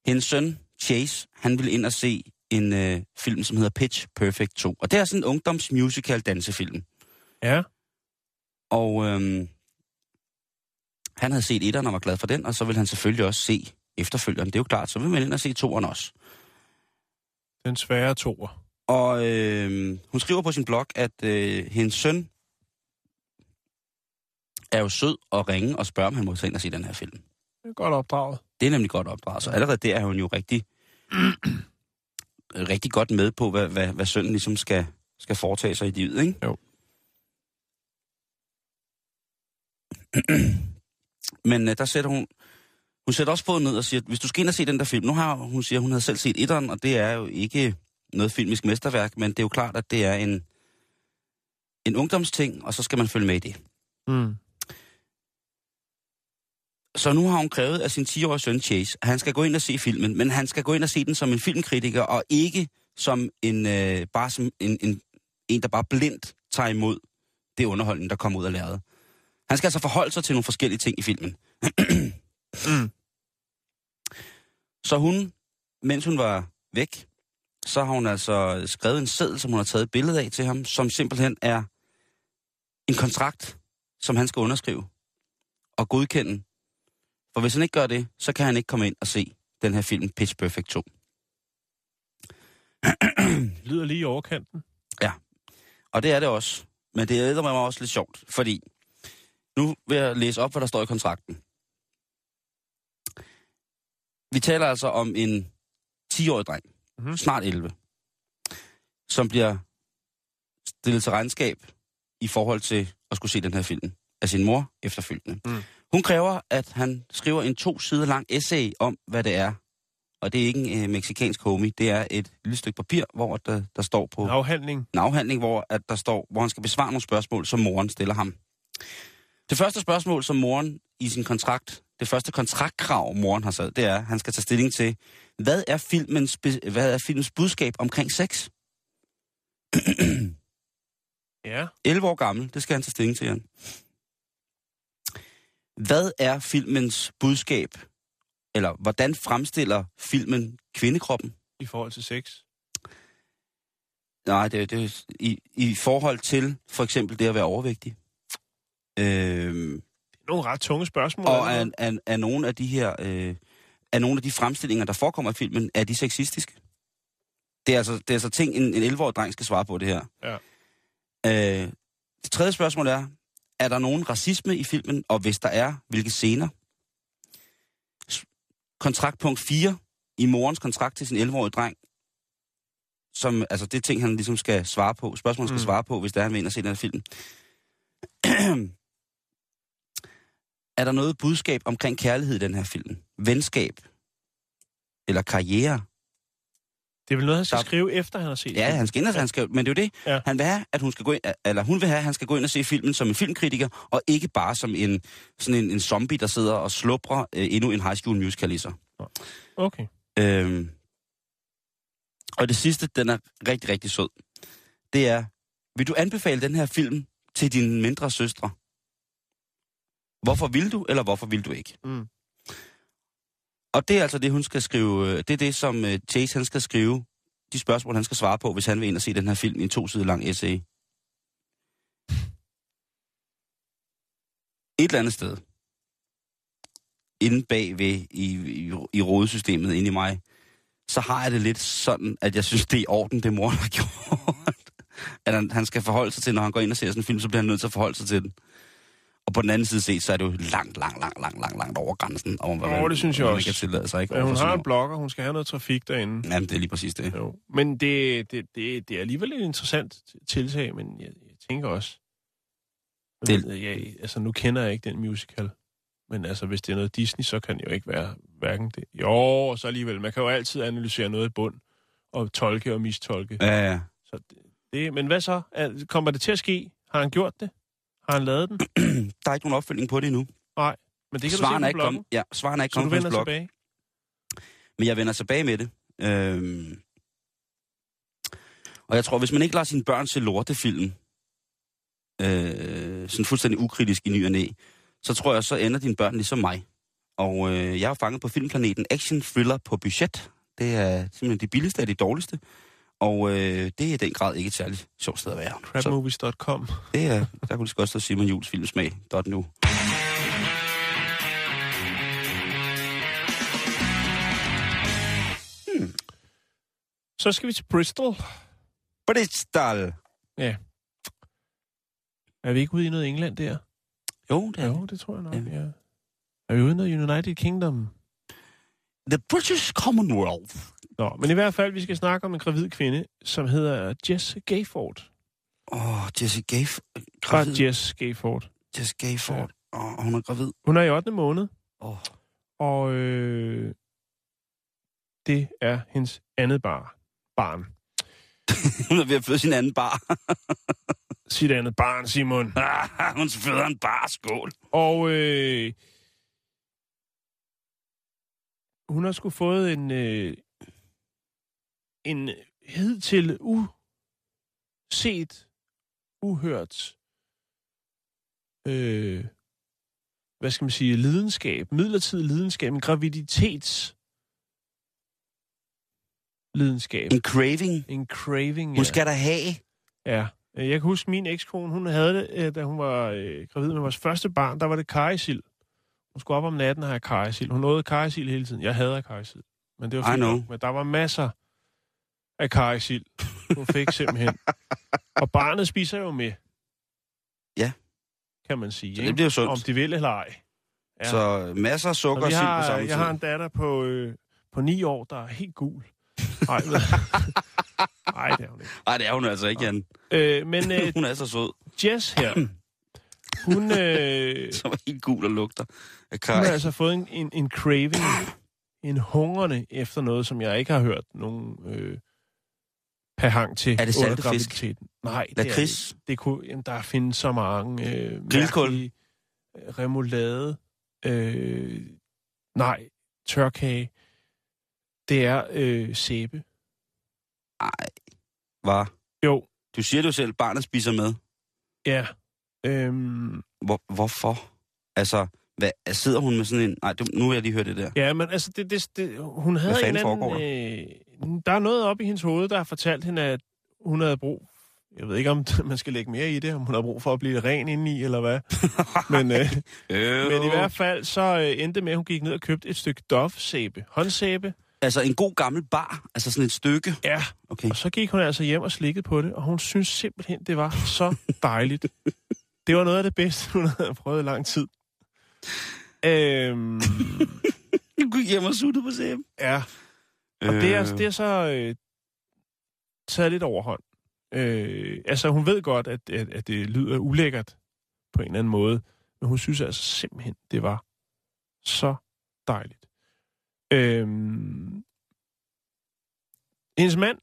hendes søn, Chase, han ville ind og se en øh, film, som hedder Pitch Perfect 2. Og det er sådan en ungdomsmusical dansefilm. Ja. Og øhm, han havde set etteren og var glad for den, og så ville han selvfølgelig også se efterfølgeren. Det er jo klart, så vil man ind og se toeren også. Den svære toer. Og øh, hun skriver på sin blog, at øh, hendes søn er jo sød og ringe og spørger, om han må tage ind og se den her film. Det er godt opdraget. Det er nemlig godt opdraget. Så allerede der er hun jo rigtig, rigtig godt med på, hvad, hvad, hvad sønnen ligesom skal, skal foretage sig i livet, ikke? Jo. Men øh, der sætter hun... Hun sætter også foden ned og siger, at hvis du skal ind og se den der film... Nu har hun siger, hun havde selv set etteren, og det er jo ikke noget filmisk mesterværk, men det er jo klart, at det er en, en ungdomsting, og så skal man følge med i det. Mm. Så nu har hun krævet af sin 10-årige søn Chase, at han skal gå ind og se filmen, men han skal gå ind og se den som en filmkritiker, og ikke som en, øh, bare som en, en, en, der bare blindt tager imod det underholdning, der kommer ud af lærredet. Han skal altså forholde sig til nogle forskellige ting i filmen. Mm. Så hun, mens hun var væk, så har hun altså skrevet en seddel, som hun har taget et billede af til ham, som simpelthen er en kontrakt, som han skal underskrive og godkende. For hvis han ikke gør det, så kan han ikke komme ind og se den her film Pitch Perfect 2. Det lyder lige i overkanten. Og det er det også. Men det er mig også lidt sjovt, fordi nu vil jeg læse op, hvad der står i kontrakten. Vi taler altså om en 10-årig dreng, Mhm. mm-hmm. snart 11, som bliver stillet til regnskab i forhold til at skulle se den her film af sin mor efterfølgende. Mm. Hun kræver, at han skriver en to sider lang essay om, hvad det er, Og det er ikke en øh, meksikansk homie. Det er et lille stykke papir, hvor der, der står på En afhandling. en afhandling, hvor, at der står, hvor han skal besvare nogle spørgsmål, som moren stiller ham. Det første spørgsmål, som moren i sin kontrakt, det første kontraktkrav, moren har sat, det er, at han skal tage stilling til, hvad er filmens, hvad er filmens budskab omkring sex? Ja. 11 år gammel, det skal han tage stilling til, Jan. Hvad er filmens budskab? Eller hvordan fremstiller filmen kvindekroppen? I forhold til sex. Nej, det, det er i, i forhold til for eksempel det at være overvægtig. Øhm, Nogle ret tunge spørgsmål. og er er, det er, er nogle af de her, øh, er nogle af de fremstillinger, der forekommer i filmen, er de sexistiske? Det er altså, det er altså ting, en, en 11-årig dreng skal svare på det her. Ja. Øh, det tredje spørgsmål er, er der nogen racisme i filmen, og hvis der er, hvilke scener? Kontraktpunkt 4 i morens kontrakt til sin 11-årige dreng, som, altså det er ting, han ligesom skal svare på, spørgsmål, han skal mm. svare på, hvis der er, han vil ind og se den her film. er der noget budskab omkring kærlighed i den her film? Venskab? Eller karriere? Det er vel noget, han skal Der- skrive, efter han har set Ja, han skal ind, og, han skal, men det er jo det. Ja. Ja. Han vil have, at hun skal gå ind, eller hun vil have, at han skal gå ind og se filmen som en filmkritiker, og ikke bare som en, sådan en, en zombie, der sidder og sluprer øh, endnu en high school musical i sig. Okay. Øhm, og det sidste, den er rigtig, rigtig sød. Det er, vil du anbefale den her film til dine mindre søstre? Hvorfor vil du, eller hvorfor vil du ikke? Mm. Og det er altså det, hun skal skrive. øh, Det er det, som øh, Chase han skal skrive. De spørgsmål, han skal svare på, hvis han vil ind og se den her film i en to sider lang essay. Et eller andet sted. Inde bagved i, i, i rådesystemet, inde i mig, så har jeg det lidt sådan, at jeg synes, det er i orden, det mor har gjort. at han, han skal forholde sig til, når han går ind og ser sådan en film, så bliver han nødt til at forholde sig til den. Og på den anden side set, så er det jo langt, langt, langt, langt, langt, langt over grænsen. Om, hvad man- det synes jeg man også. kan tillade sig, ikke? Men hun har en blog, og hun skal have noget trafik derinde. Jamen, det er lige præcis det. Jo. Men det, det, det, det er alligevel et interessant tiltag, men jeg, jeg tænker også... Det- Det... Jeg, altså, nu kender jeg ikke den musical. Men altså, hvis det er noget Disney, så kan det jo ikke være hverken det. Jo, og så alligevel. Man kan jo altid analysere noget i bund, og tolke og mistolke. Ja, ja. Så det, det, men hvad så? Er, kommer det til at ske? Har han gjort det? Har han lavet den? Der er ikke nogen opfølgning på det endnu. Nej. Men det kan Svaren du er se på ikke bloggen. kommet. Ja, svaren er ikke kommet på blog. tilbage? Men jeg vender tilbage med det. Øhm. Og jeg tror, hvis man ikke lader sine børn se lortefilm, øh, sådan fuldstændig ukritisk i ny og næ, så tror jeg, så ender dine børn ligesom mig. Og øh, jeg er fanget på filmplaneten Action Thriller på budget. Det er simpelthen det billigste af de dårligste. Og øh, det er i den grad ikke et særligt sjovt sted at være. Crapmovies.com. det er, der kunne det godt stå Simon Jules filmsmag. nu. Så skal vi til Bristol. Bristol. Ja. Er vi ikke ude i noget England der? Jo, det er Jo, det tror jeg nok, Ja. ja. Er vi ude i noget United Kingdom? The British Commonwealth. Nå, men i hvert fald, vi skal snakke om en gravid kvinde, som hedder Jess Gayford. Åh, oh, Jesse Gayf... Bare Gravid. Jess Gayford. Jesse Gayford. Åh, oh, hun er gravid. Hun er i 8. måned. Oh. og øh, det er hendes andet bar, barn. Hun er ved at føde sin anden bar. Sit andet barn, Simon. hun føder en bar. Skål. Og øh, hun har sgu fået en, øh, en hidtil uset, uhørt, øh, hvad skal man sige, lidenskab, midlertidig lidenskab, en graviditets lidenskab. En craving. En craving, Hun skal der have. Ja. Jeg kan huske, min ekskone, hun havde det, øh, da hun var øh, gravid med vores første barn, der var det karisil. Hun skulle op om natten og have karisil. Hun nåede karisil hele tiden. Jeg hader karisil. Men det var fint. Men der var masser af karisil. Hun fik simpelthen. Og barnet spiser jo med. Ja. Kan man sige. Så det bliver sundt. Om de vil eller ej. Ja. Så masser af sukker Og sild på samme tid. jeg har en datter på, øh, på ni år, der er helt gul. Nej, Nej det er hun ikke. Nej, det er hun altså ikke, Jan. Øh, men øh, Hun er så sød. Jess her, hun, øh, Som er helt gul og lugter af hun kaj. har altså fået en, en, en craving en hungrende efter noget, som jeg ikke har hørt nogen øh, pahang til Er det under fisk? graviditeten. Nej, det er det kunne, jamen, der findes så mange øh, Grillkål? remoulade. Øh, nej, tørkage. Det er øh, sæbe. Var. Jo, Du siger jo selv, barnet spiser med. ja. Øhm, Hvor, hvorfor? Altså, hvad, sidder hun med sådan en... Nej, du, nu vil jeg lige høre det der. Ja, men altså, det, det, det, hun havde en anden... Øh, der er noget op i hendes hoved, der har fortalt hende, at hun havde brug... Jeg ved ikke, om man skal lægge mere i det, om hun har brug for at blive ren indeni, eller hvad. men, øh, men i hvert fald, så øh, endte med, at hun gik ned og købte et stykke Dove-sæbe. Håndsæbe. Altså en god gammel bar, altså sådan et stykke. Ja, Okay. og så gik hun altså hjem og slikkede på det, og hun synes simpelthen, det var så dejligt. det var noget af det bedste, hun havde prøvet i lang tid. Øhm, Du gik hjem og suttede på sæben. ja, Og det er, det er så øh, taget lidt overhånd. Øh, altså, hun ved godt, at, at, at det lyder ulækkert på en eller anden måde, men hun synes altså simpelthen, det var så dejligt. Øh, hendes mand,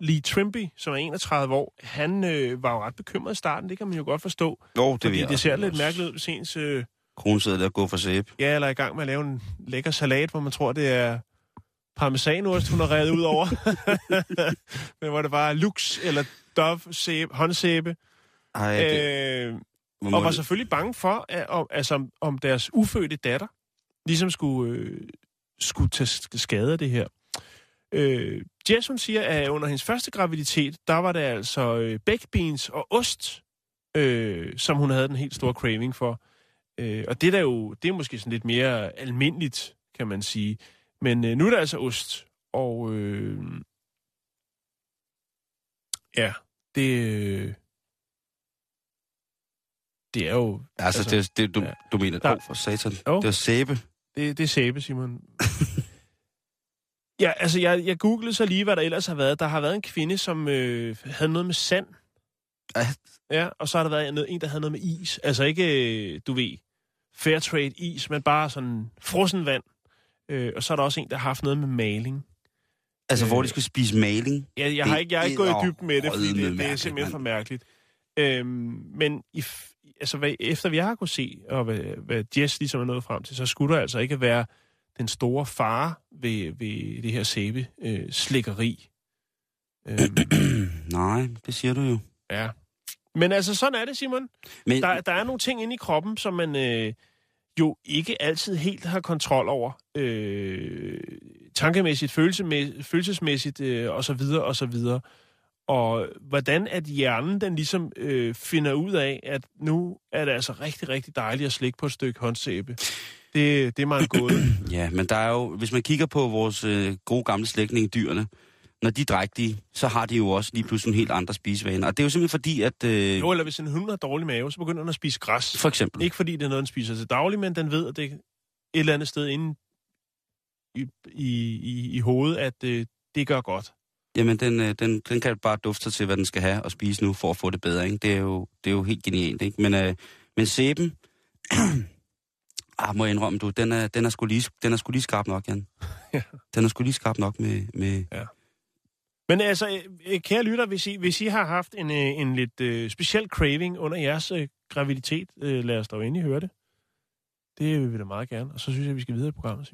Lee Trimby, som er 31 år, han øh, var jo ret bekymret i starten, det kan man jo godt forstå, Jo, det, fordi det ser også. lidt mærkeligt ud, hvis ens... Øh, Kronen sidder der og går for sæbe. Ja, eller er i gang med at lave en lækker salat, hvor man tror, det er parmesanost, hun har revet ud over. Men hvor det bare er lux eller dove sæbe, håndsæbe. Ej, det, Øh, og var det- selvfølgelig bange for, at, om, altså, om- om deres ufødte datter ligesom skulle, øh, skulle tage skade af det her. Øh, Jess, hun siger, at under hendes første graviditet, der var det altså øh, baked beans og ost, øh, som hun havde den helt store craving for. Øh, og det er, der jo, det er måske sådan lidt mere almindeligt, kan man sige. Men øh, nu er der altså ost, og øh, ja, det, øh, det er jo... Altså, altså, det, det, du, ja. du mener, Der- åh, for satan. Jo. Det var sæbe. Det, det er sæbe, Simon. ja, altså, jeg, jeg googlede så lige, hvad der ellers har været. Der har været en kvinde, som øh, havde noget med sand. Ja. Ja, og så har der været en, en, der havde noget med is. Altså ikke, øh, du ved, fair trade is, men bare sådan frossen vand. Øh, og så er der også en, der har haft noget med maling. Altså, Øh, hvor de skulle spise maling. Ja, jeg har ikke, jeg er ikke gået i dybden med det, fordi det, det er simpelthen for mærkeligt. Øhm, men i, altså, hvad, efter vi har kunnet se, og hvad, hvad Jess ligesom er nået frem til, så skulle der altså ikke være den store fare ved, ved det her sæbe øh. Øhm, Nej, det siger du jo. ja. Men altså, sådan er det, Simon. Men, Der, der er nogle ting inde i kroppen, som man øh, jo ikke altid helt har kontrol over. Øh, tankemæssigt, følelsemæssigt, følelsesmæssigt øh, og så videre og så videre. Og hvordan at hjernen den ligesom øh, finder ud af, at nu er det altså rigtig, rigtig dejligt at slikke på et stykke håndsæbe. Det, det er meget godt. Ja, men der er jo, hvis man kigger på vores øh, gode gamle slægtninge, dyrene, når de er drægtige, så har de jo også lige pludselig helt andre spisevaner. Og det er jo simpelthen fordi, at... Øh, jo, eller hvis en hund har dårlig mave, så begynder den at spise græs. for eksempel. Ikke fordi det er noget, den spiser til daglig, men den ved, at det er et eller andet sted inde i, i, i, i hovedet, at øh, det gør godt. Jamen, den, øh, den, den kan bare dufte sig til, hvad den skal have og spise nu, for at få det bedre. Ikke? Det, er jo, det er jo helt genialt. Ikke? Men, øh, men sæben... ah, må jeg indrømme, du, den er, den er, sgu, lige, den er sgu lige skarp nok, Jan. Ja. Den er sgu lige skarp nok med... med men altså, øh, øh, kære lytter, hvis I, hvis I har haft en, øh, en lidt øh, speciel craving under jeres øh, graviditet, øh, lad os dog endelig høre det. Det vil vi da meget gerne. Og så synes jeg, vi skal videre i programmet.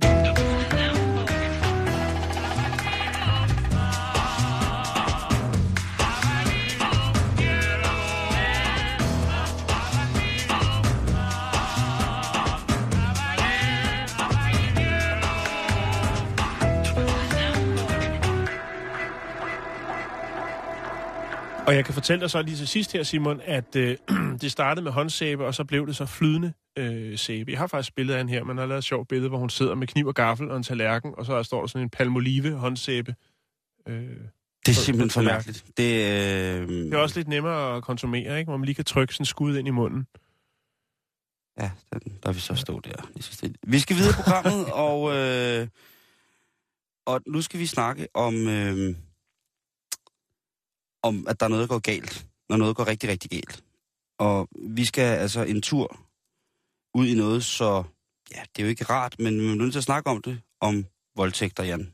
Og jeg kan fortælle dig så lige til sidst her, Simon, at øh, det startede med håndsæbe, og så blev det så flydende øh, sæbe. Jeg har faktisk et billede af hende her, man har lavet et sjovt billede, hvor hun sidder med kniv og gaffel og en tallerken, og så står der sådan en palmolive håndsæbe. Øh, det er simpelthen for mærkeligt. Det, øh, det er også lidt nemmere at konsumere, ikke? hvor man lige kan trykke sådan en skud ind i munden. Ja, den, der vil så stå der. lige så stille. Vi skal videre i programmet, og, øh, og nu skal vi snakke om, øh, om, at der er noget, der går galt. Når noget går rigtig, rigtig galt. Og vi skal altså en tur ud i noget, så ja, det er jo ikke rart, men vi er nødt til at snakke om det, om voldtægter, Jan.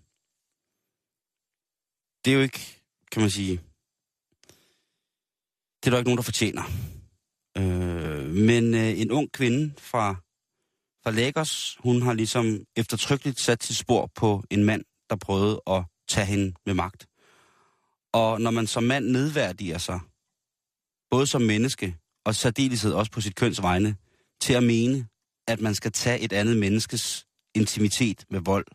Det er jo ikke, kan man sige, det er der ikke nogen, der fortjener. Øh, men øh, en ung kvinde fra, fra Lagos, hun har ligesom eftertrykkeligt sat sit spor på en mand, der prøvede at tage hende med magt. Og når man som mand nedværdiger sig, både som menneske og særdeleshed også på sit køns vegne, til at mene, at man skal tage et andet menneskes intimitet med vold,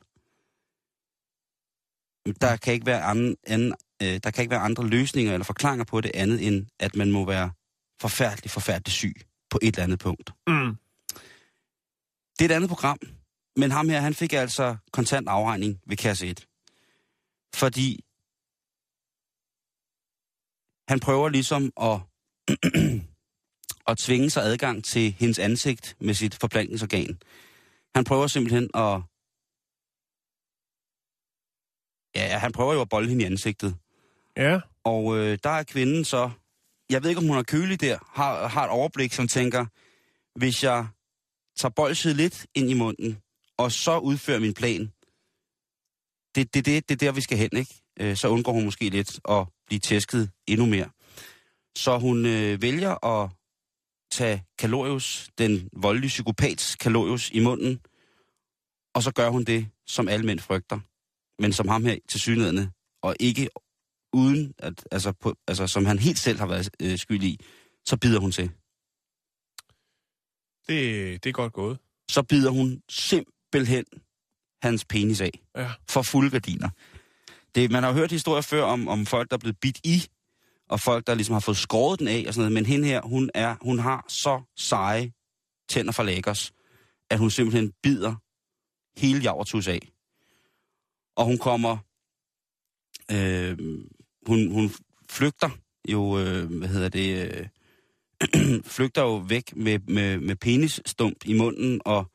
der kan ikke være, anden, anden, øh, der kan ikke være andre løsninger eller forklaringer på det andet, end at man må være forfærdelig, forfærdelig syg på et eller andet punkt. Mm. Det er et andet program, men ham her, han fik altså kontant afregning ved kasse 1. Fordi han prøver ligesom at, at tvinge sig adgang til hendes ansigt med sit forplantningsorgan. Han prøver simpelthen at... Ja, han prøver jo at bolde hende i ansigtet. Ja. Og øh, der er kvinden så, jeg ved ikke om hun er kølig der, har, har et overblik, som tænker, hvis jeg tager bolsjet lidt ind i munden, og så udfører min plan, det, det, det, det er der, vi skal hen, ikke? Øh, så undgår hun måske lidt at blive tæsket endnu mere. Så hun øh, vælger at tage Kalorius, den voldelige psykopats Kalorius, i munden, og så gør hun det, som alle mænd frygter, men som ham her til synligheden, og ikke uden, at, altså, på, altså, som han helt selv har været øh, skyld i, så bider hun til. Det, det er godt gået. Så bider hun simpelthen hans penis af. Ja. For fulde gardiner. Det, man har hørt historier før om, om folk, der er blevet bidt i, og folk, der ligesom har fået skåret den af og sådan noget. Men hende her, hun, er, hun har så seje tænder fra Lagos, at hun simpelthen bider hele javertus af. Og hun kommer... Øh, hun, hun flygter jo, øh, hvad hedder det, øh, flygter jo væk med, med, med penisstump i munden og,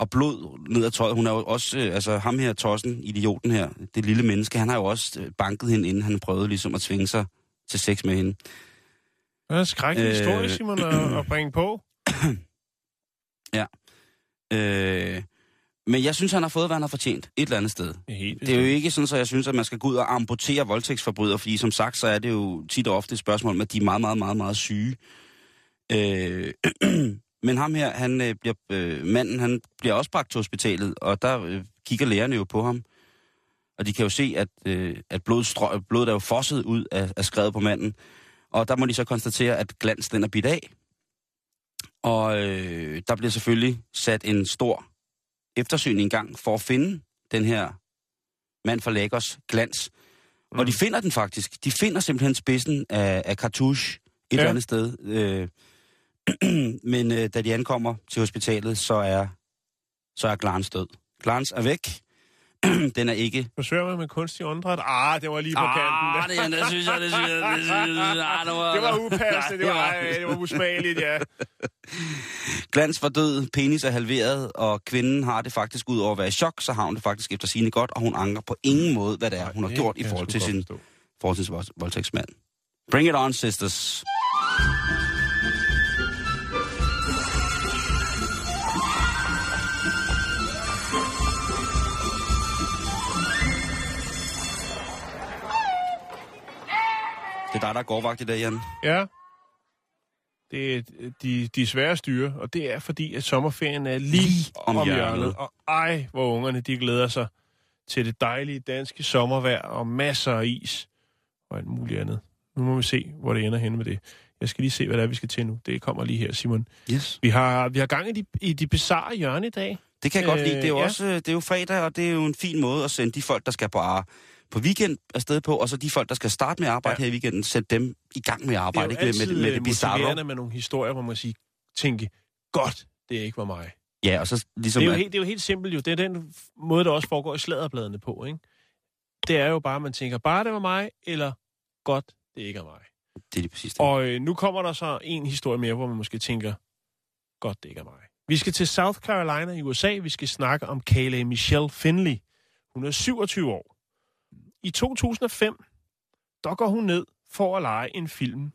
og blod ned ad tøjet. Hun er jo også, øh, altså ham her, Tossen, idioten her, det lille menneske, han har jo også øh, banket hende, inden han prøvede ligesom at tvinge sig til sex med hende. Det er en skrækkelig Øh. historie, Simon, at, at bringe på. Øh, men jeg synes, han har fået, hvad han har fortjent et eller andet sted. Det er, helt Det er jo ikke sådan, at jeg synes, at man skal gå ud og amputere voldtægtsforbrydere, fordi som sagt, så er det jo tit og ofte et spørgsmål om, at de er meget, meget, meget, meget syge. Øh, men ham her, han øh, bliver, øh, manden, han bliver også bragt til hospitalet, og der øh, kigger lægerne jo på ham. Og de kan jo se, at, øh, at blod strø, blodet er jo fosset ud af, af skrevet på manden. Og der må de så konstatere, at glans den er bidt af. Og øh, der bliver selvfølgelig sat en stor eftersyn i gang for at finde den her mand fra Lagos, Glans. Mm. Og de finder den faktisk. De finder simpelthen spidsen af, af Cartouche et ja. eller andet sted. Øh, men øh, da de ankommer til hospitalet, så er, så er Glans død. Glans er væk. den er ikke... Forsøger man med kunstig åndedræt? Ah, det var lige på Ah, kanten. det, det synes jeg, det synes jeg, det synes jeg, ah, det var, Det var upassende, det var, det var usmageligt, ja. Glans var død, penis er halveret, og kvinden har det faktisk ud over at være i chok, så har hun det faktisk efter sine godt, og hun anker på ingen måde, hvad det er, hun har gjort i forhold til sin forstå. forholdsvis voldtægtsmand. Bring it on, sisters. Det er dig, der er gårdvagt i dag, Jan. Ja. Det er de, de svære styre, og det er fordi, at sommerferien er lige, Lige om om, hjørnet. hjørnet. Og ej, hvor ungerne de glæder sig til det dejlige danske sommervejr og masser af is og alt muligt andet. Nu må vi se, hvor det ender henne med det. Jeg skal lige se, hvad det er, vi skal til nu. Det kommer lige her, Simon. Yes. Vi har, vi har gang i de, i de bizarre hjørne i dag. Det kan jeg godt lide. Det er jo Øh, ja. også det er jo fredag, og det er jo en fin måde at sende de folk, der skal på, ar- på weekend afsted på, og så de folk, der skal starte med at arbejde ja. Her i weekenden, sætte dem i gang med at arbejde, det er jo ikke? Med, altid med, med det øh, bizarre. motiverende med nogle historier, hvor man siger, tænke, godt, det ikke var mig. Ja, og så ligesom... Det er, jo at- helt, det er jo helt simpelt jo. Det er den måde, der også foregår i sladderbladene på, ikke? Det er jo bare, at man tænker, bare det var mig, eller godt, det ikke er mig. det er lige præcis det. Og øh, nu kommer der så en historie mere, hvor man måske tænker, godt, det ikke er mig. Vi skal til South Carolina i USA. Vi skal snakke om Kayleigh Michelle Finley. Hun er 27 år. I 2005, der går hun ned for at lege en film.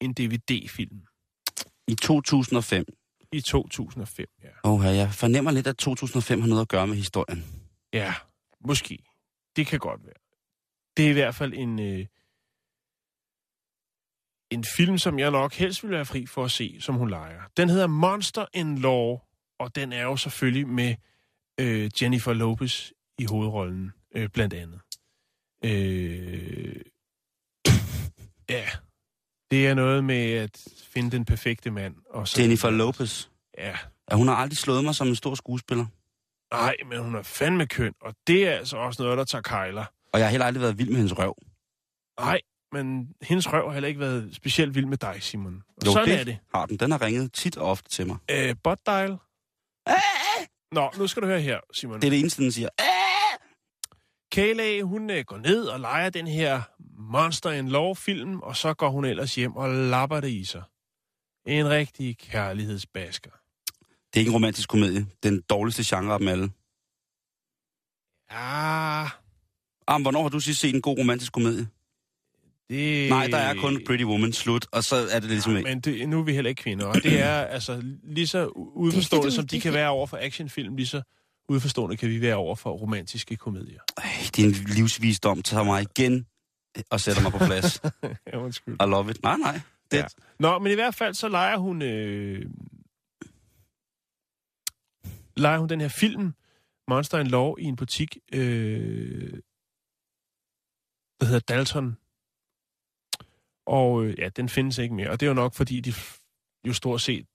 En DVD-film. I 2005. I 2005, ja. Åh, jeg fornemmer lidt, at 2005 har noget at gøre med historien. Ja, Måske. Det kan godt være. Det er i hvert fald en, øh, en film, som jeg nok helst vil være fri for at se, som hun leger. Den hedder Monster in Law, og den er jo selvfølgelig med øh, Jennifer Lopez i hovedrollen, øh, blandt andet. Øh, ja, det er noget med at finde den perfekte mand. Og så, Jennifer Lopez. Ja, Ja, hun har aldrig slået mig som en stor skuespiller. nej, men hun er fandme køn, og det er altså også noget, der tager kejler. Og jeg har heller aldrig været vild med hendes røv. Nej, men hendes røv har heller ikke været specielt vild med dig, Simon. Og Jo, sådan det er det. har den. Den har ringet tit og ofte til mig. Øh, butt dial. Nå, nu skal du høre her, Simon. Det er det eneste, den siger. Kayla, hun øh, går ned og leger den her Monster in Law-film, og så går hun ellers hjem og lapper det i sig. En rigtig kærlighedsbasker. Det er ikke en romantisk komedie. Den dårligste genre af dem alle. Ja, men hvornår har du sidst set en god romantisk komedie? det... Nej, der er kun Pretty Woman slut, og så er det ligesom Ja, ikke. men det, nu er vi heller ikke kvinder, og det er altså lige så udforstående, som de kan være over for actionfilm, lige så udforstående kan vi være over for romantiske komedier. Ej, din livsvisdom tager mig igen og sætter mig på plads. ja, undskyld. I love it. Nej, nej. Det, Ja. Nå, men i hvert fald så leger hun... Øh, leger hun den her film, Monster in Law, i en butik, øh, der hedder Dalton. Og øh, ja, den findes ikke mere. Og det er jo nok, fordi de jo stort set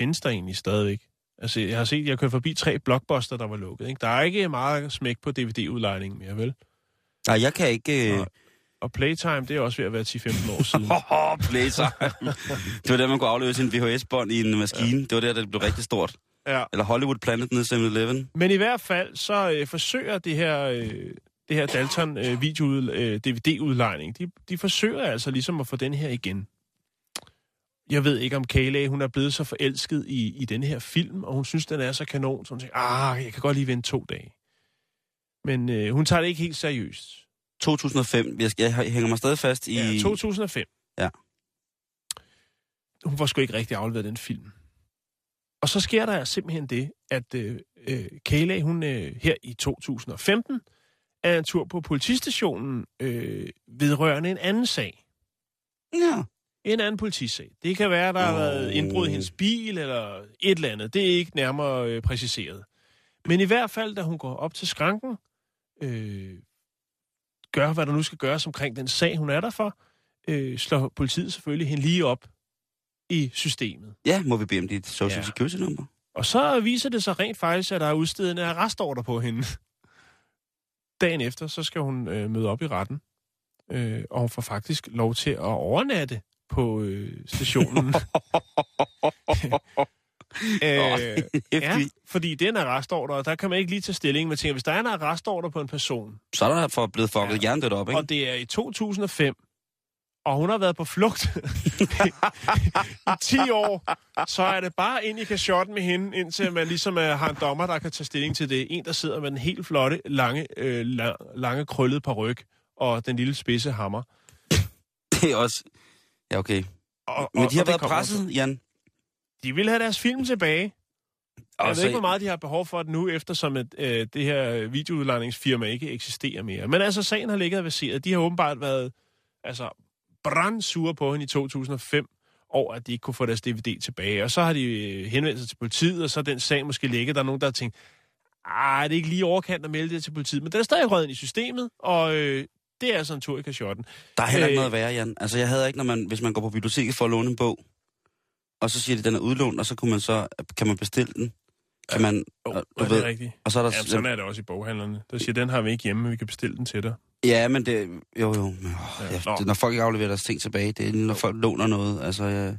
findes der egentlig stadigvæk. Altså, jeg har set, jeg kørt forbi tre blockbuster, der var lukket. Ikke? Der er ikke meget smæk på DVD-udlejningen mere, vel? nej, jeg kan ikke... Øh... Nej. Og Playtime, det er også ved at være 10-15 år siden. Blæser. det var der, man kunne aflevere sin VHS-bånd i en maskine. Det var der, det blev rigtig stort. Ja. Eller Hollywood Planet nede i 7-Eleven. Men i hvert fald, så øh, forsøger det her, øh, det her Dalton øh, video øh, DVD-udlejning, de, de forsøger altså ligesom at få den her igen. Jeg ved ikke, om Kayla, hun er blevet så forelsket i, i den her film, og hun synes, den er så kanon, så hun tænker, ah, jeg kan godt lige vente to dage. Men øh, hun tager det ikke helt seriøst. 2005. Jeg, jeg hænger mig stadig fast i... Ja, 2005. Ja. Hun får sgu ikke rigtig afleveret den film. Og så sker der simpelthen det, at øh, øh, Kayla, hun øh, her i 2015, er en tur på politistationen øh, vedrørende en anden sag. Ja. En anden politisag. Det kan være, der har været indbrud i hendes bil, eller et eller andet. Det er ikke nærmere øh, præciseret. Men i hvert fald, da hun går op til skranken, øh, gør, hvad der nu skal gøres omkring den sag, hun er der for, øh, slår politiet selvfølgelig hende lige op i systemet. ja, må vi bede om dit social Ja. security number? Og så viser det sig rent faktisk, at der er udstedet en arrestordre på hende. Dagen efter, så skal hun øh, møde op i retten. Øh, og hun får faktisk lov til at overnatte på øh, stationen. øh, ja, fordi det er en arrestordre, og der kan man ikke lige tage stilling. Man tænker, hvis der er en arrestordre på en person, Så er der for blevet fucket Ja. op, ikke? og det er i 2005, og hun har været på flugt i 10 år, så er det bare ind i kashotten med hende, indtil man ligesom er, har en dommer, der kan tage stilling til det. En, der sidder med den helt flotte, lange, øh, la- lange krøllede paryk og den lille spidse hammer. Det er også... Ja, okay. Og, Men og, de har og været presset, Jan. De vil have deres film tilbage. Jeg Og ved ikke, hvor meget de har behov for det nu, eftersom at, øh, det her videoudlejningsfirma ikke eksisterer mere. Men altså, sagen har ligget baseret. De har åbenbart været altså, brandsure på hende i 2005 over, at de ikke kunne få deres DVD tilbage. Og så har de øh, henvendt sig til politiet, og så er den sag måske ligget. Der er nogen, der har tænkt, ah, det er ikke lige overkant at melde det til politiet. Men den er stadig røget ind i systemet, og øh, det er altså en tur i kashotten. Der er heller ikke Øh. noget værre, Jan. Altså, jeg havde ikke, når man, hvis man går på biblioteket for at låne en bog, og så siger de, at den er udlånt, og så kunne man så, kan man bestille den. Kan man, Oh, og, du ved, ved, det rigtigt. og så er der... Jamen, sådan er det også i boghandlerne. Der siger, den har vi ikke hjemme, men vi kan bestille den til dig. Ja, men det... Jo, jo. Men, åh, Ja. Nå. det, når folk ikke afleverer deres ting tilbage, det er når folk låner noget. Altså, jeg,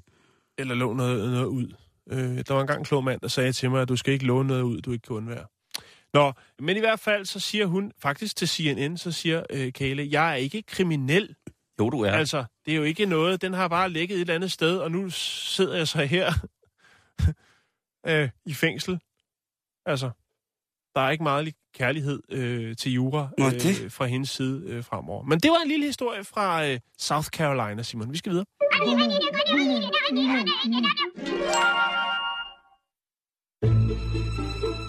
eller låne noget, noget ud. Øh, der var engang en klog mand, der sagde til mig, at du skal ikke låne noget ud, du ikke kan undvære. Nå, men i hvert fald, så siger hun faktisk til CNN, så siger øh, Kale, jeg er ikke kriminel. jo, du er. Altså, det er jo ikke noget, den har bare ligget et eller andet sted, og nu sidder jeg så her øh, i fængsel. Altså, der er ikke meget kærlighed øh, til jura Nå, øh, det- fra hendes side øh, fremover. Men det var en lille historie fra øh, South Carolina, Simon. Vi skal videre.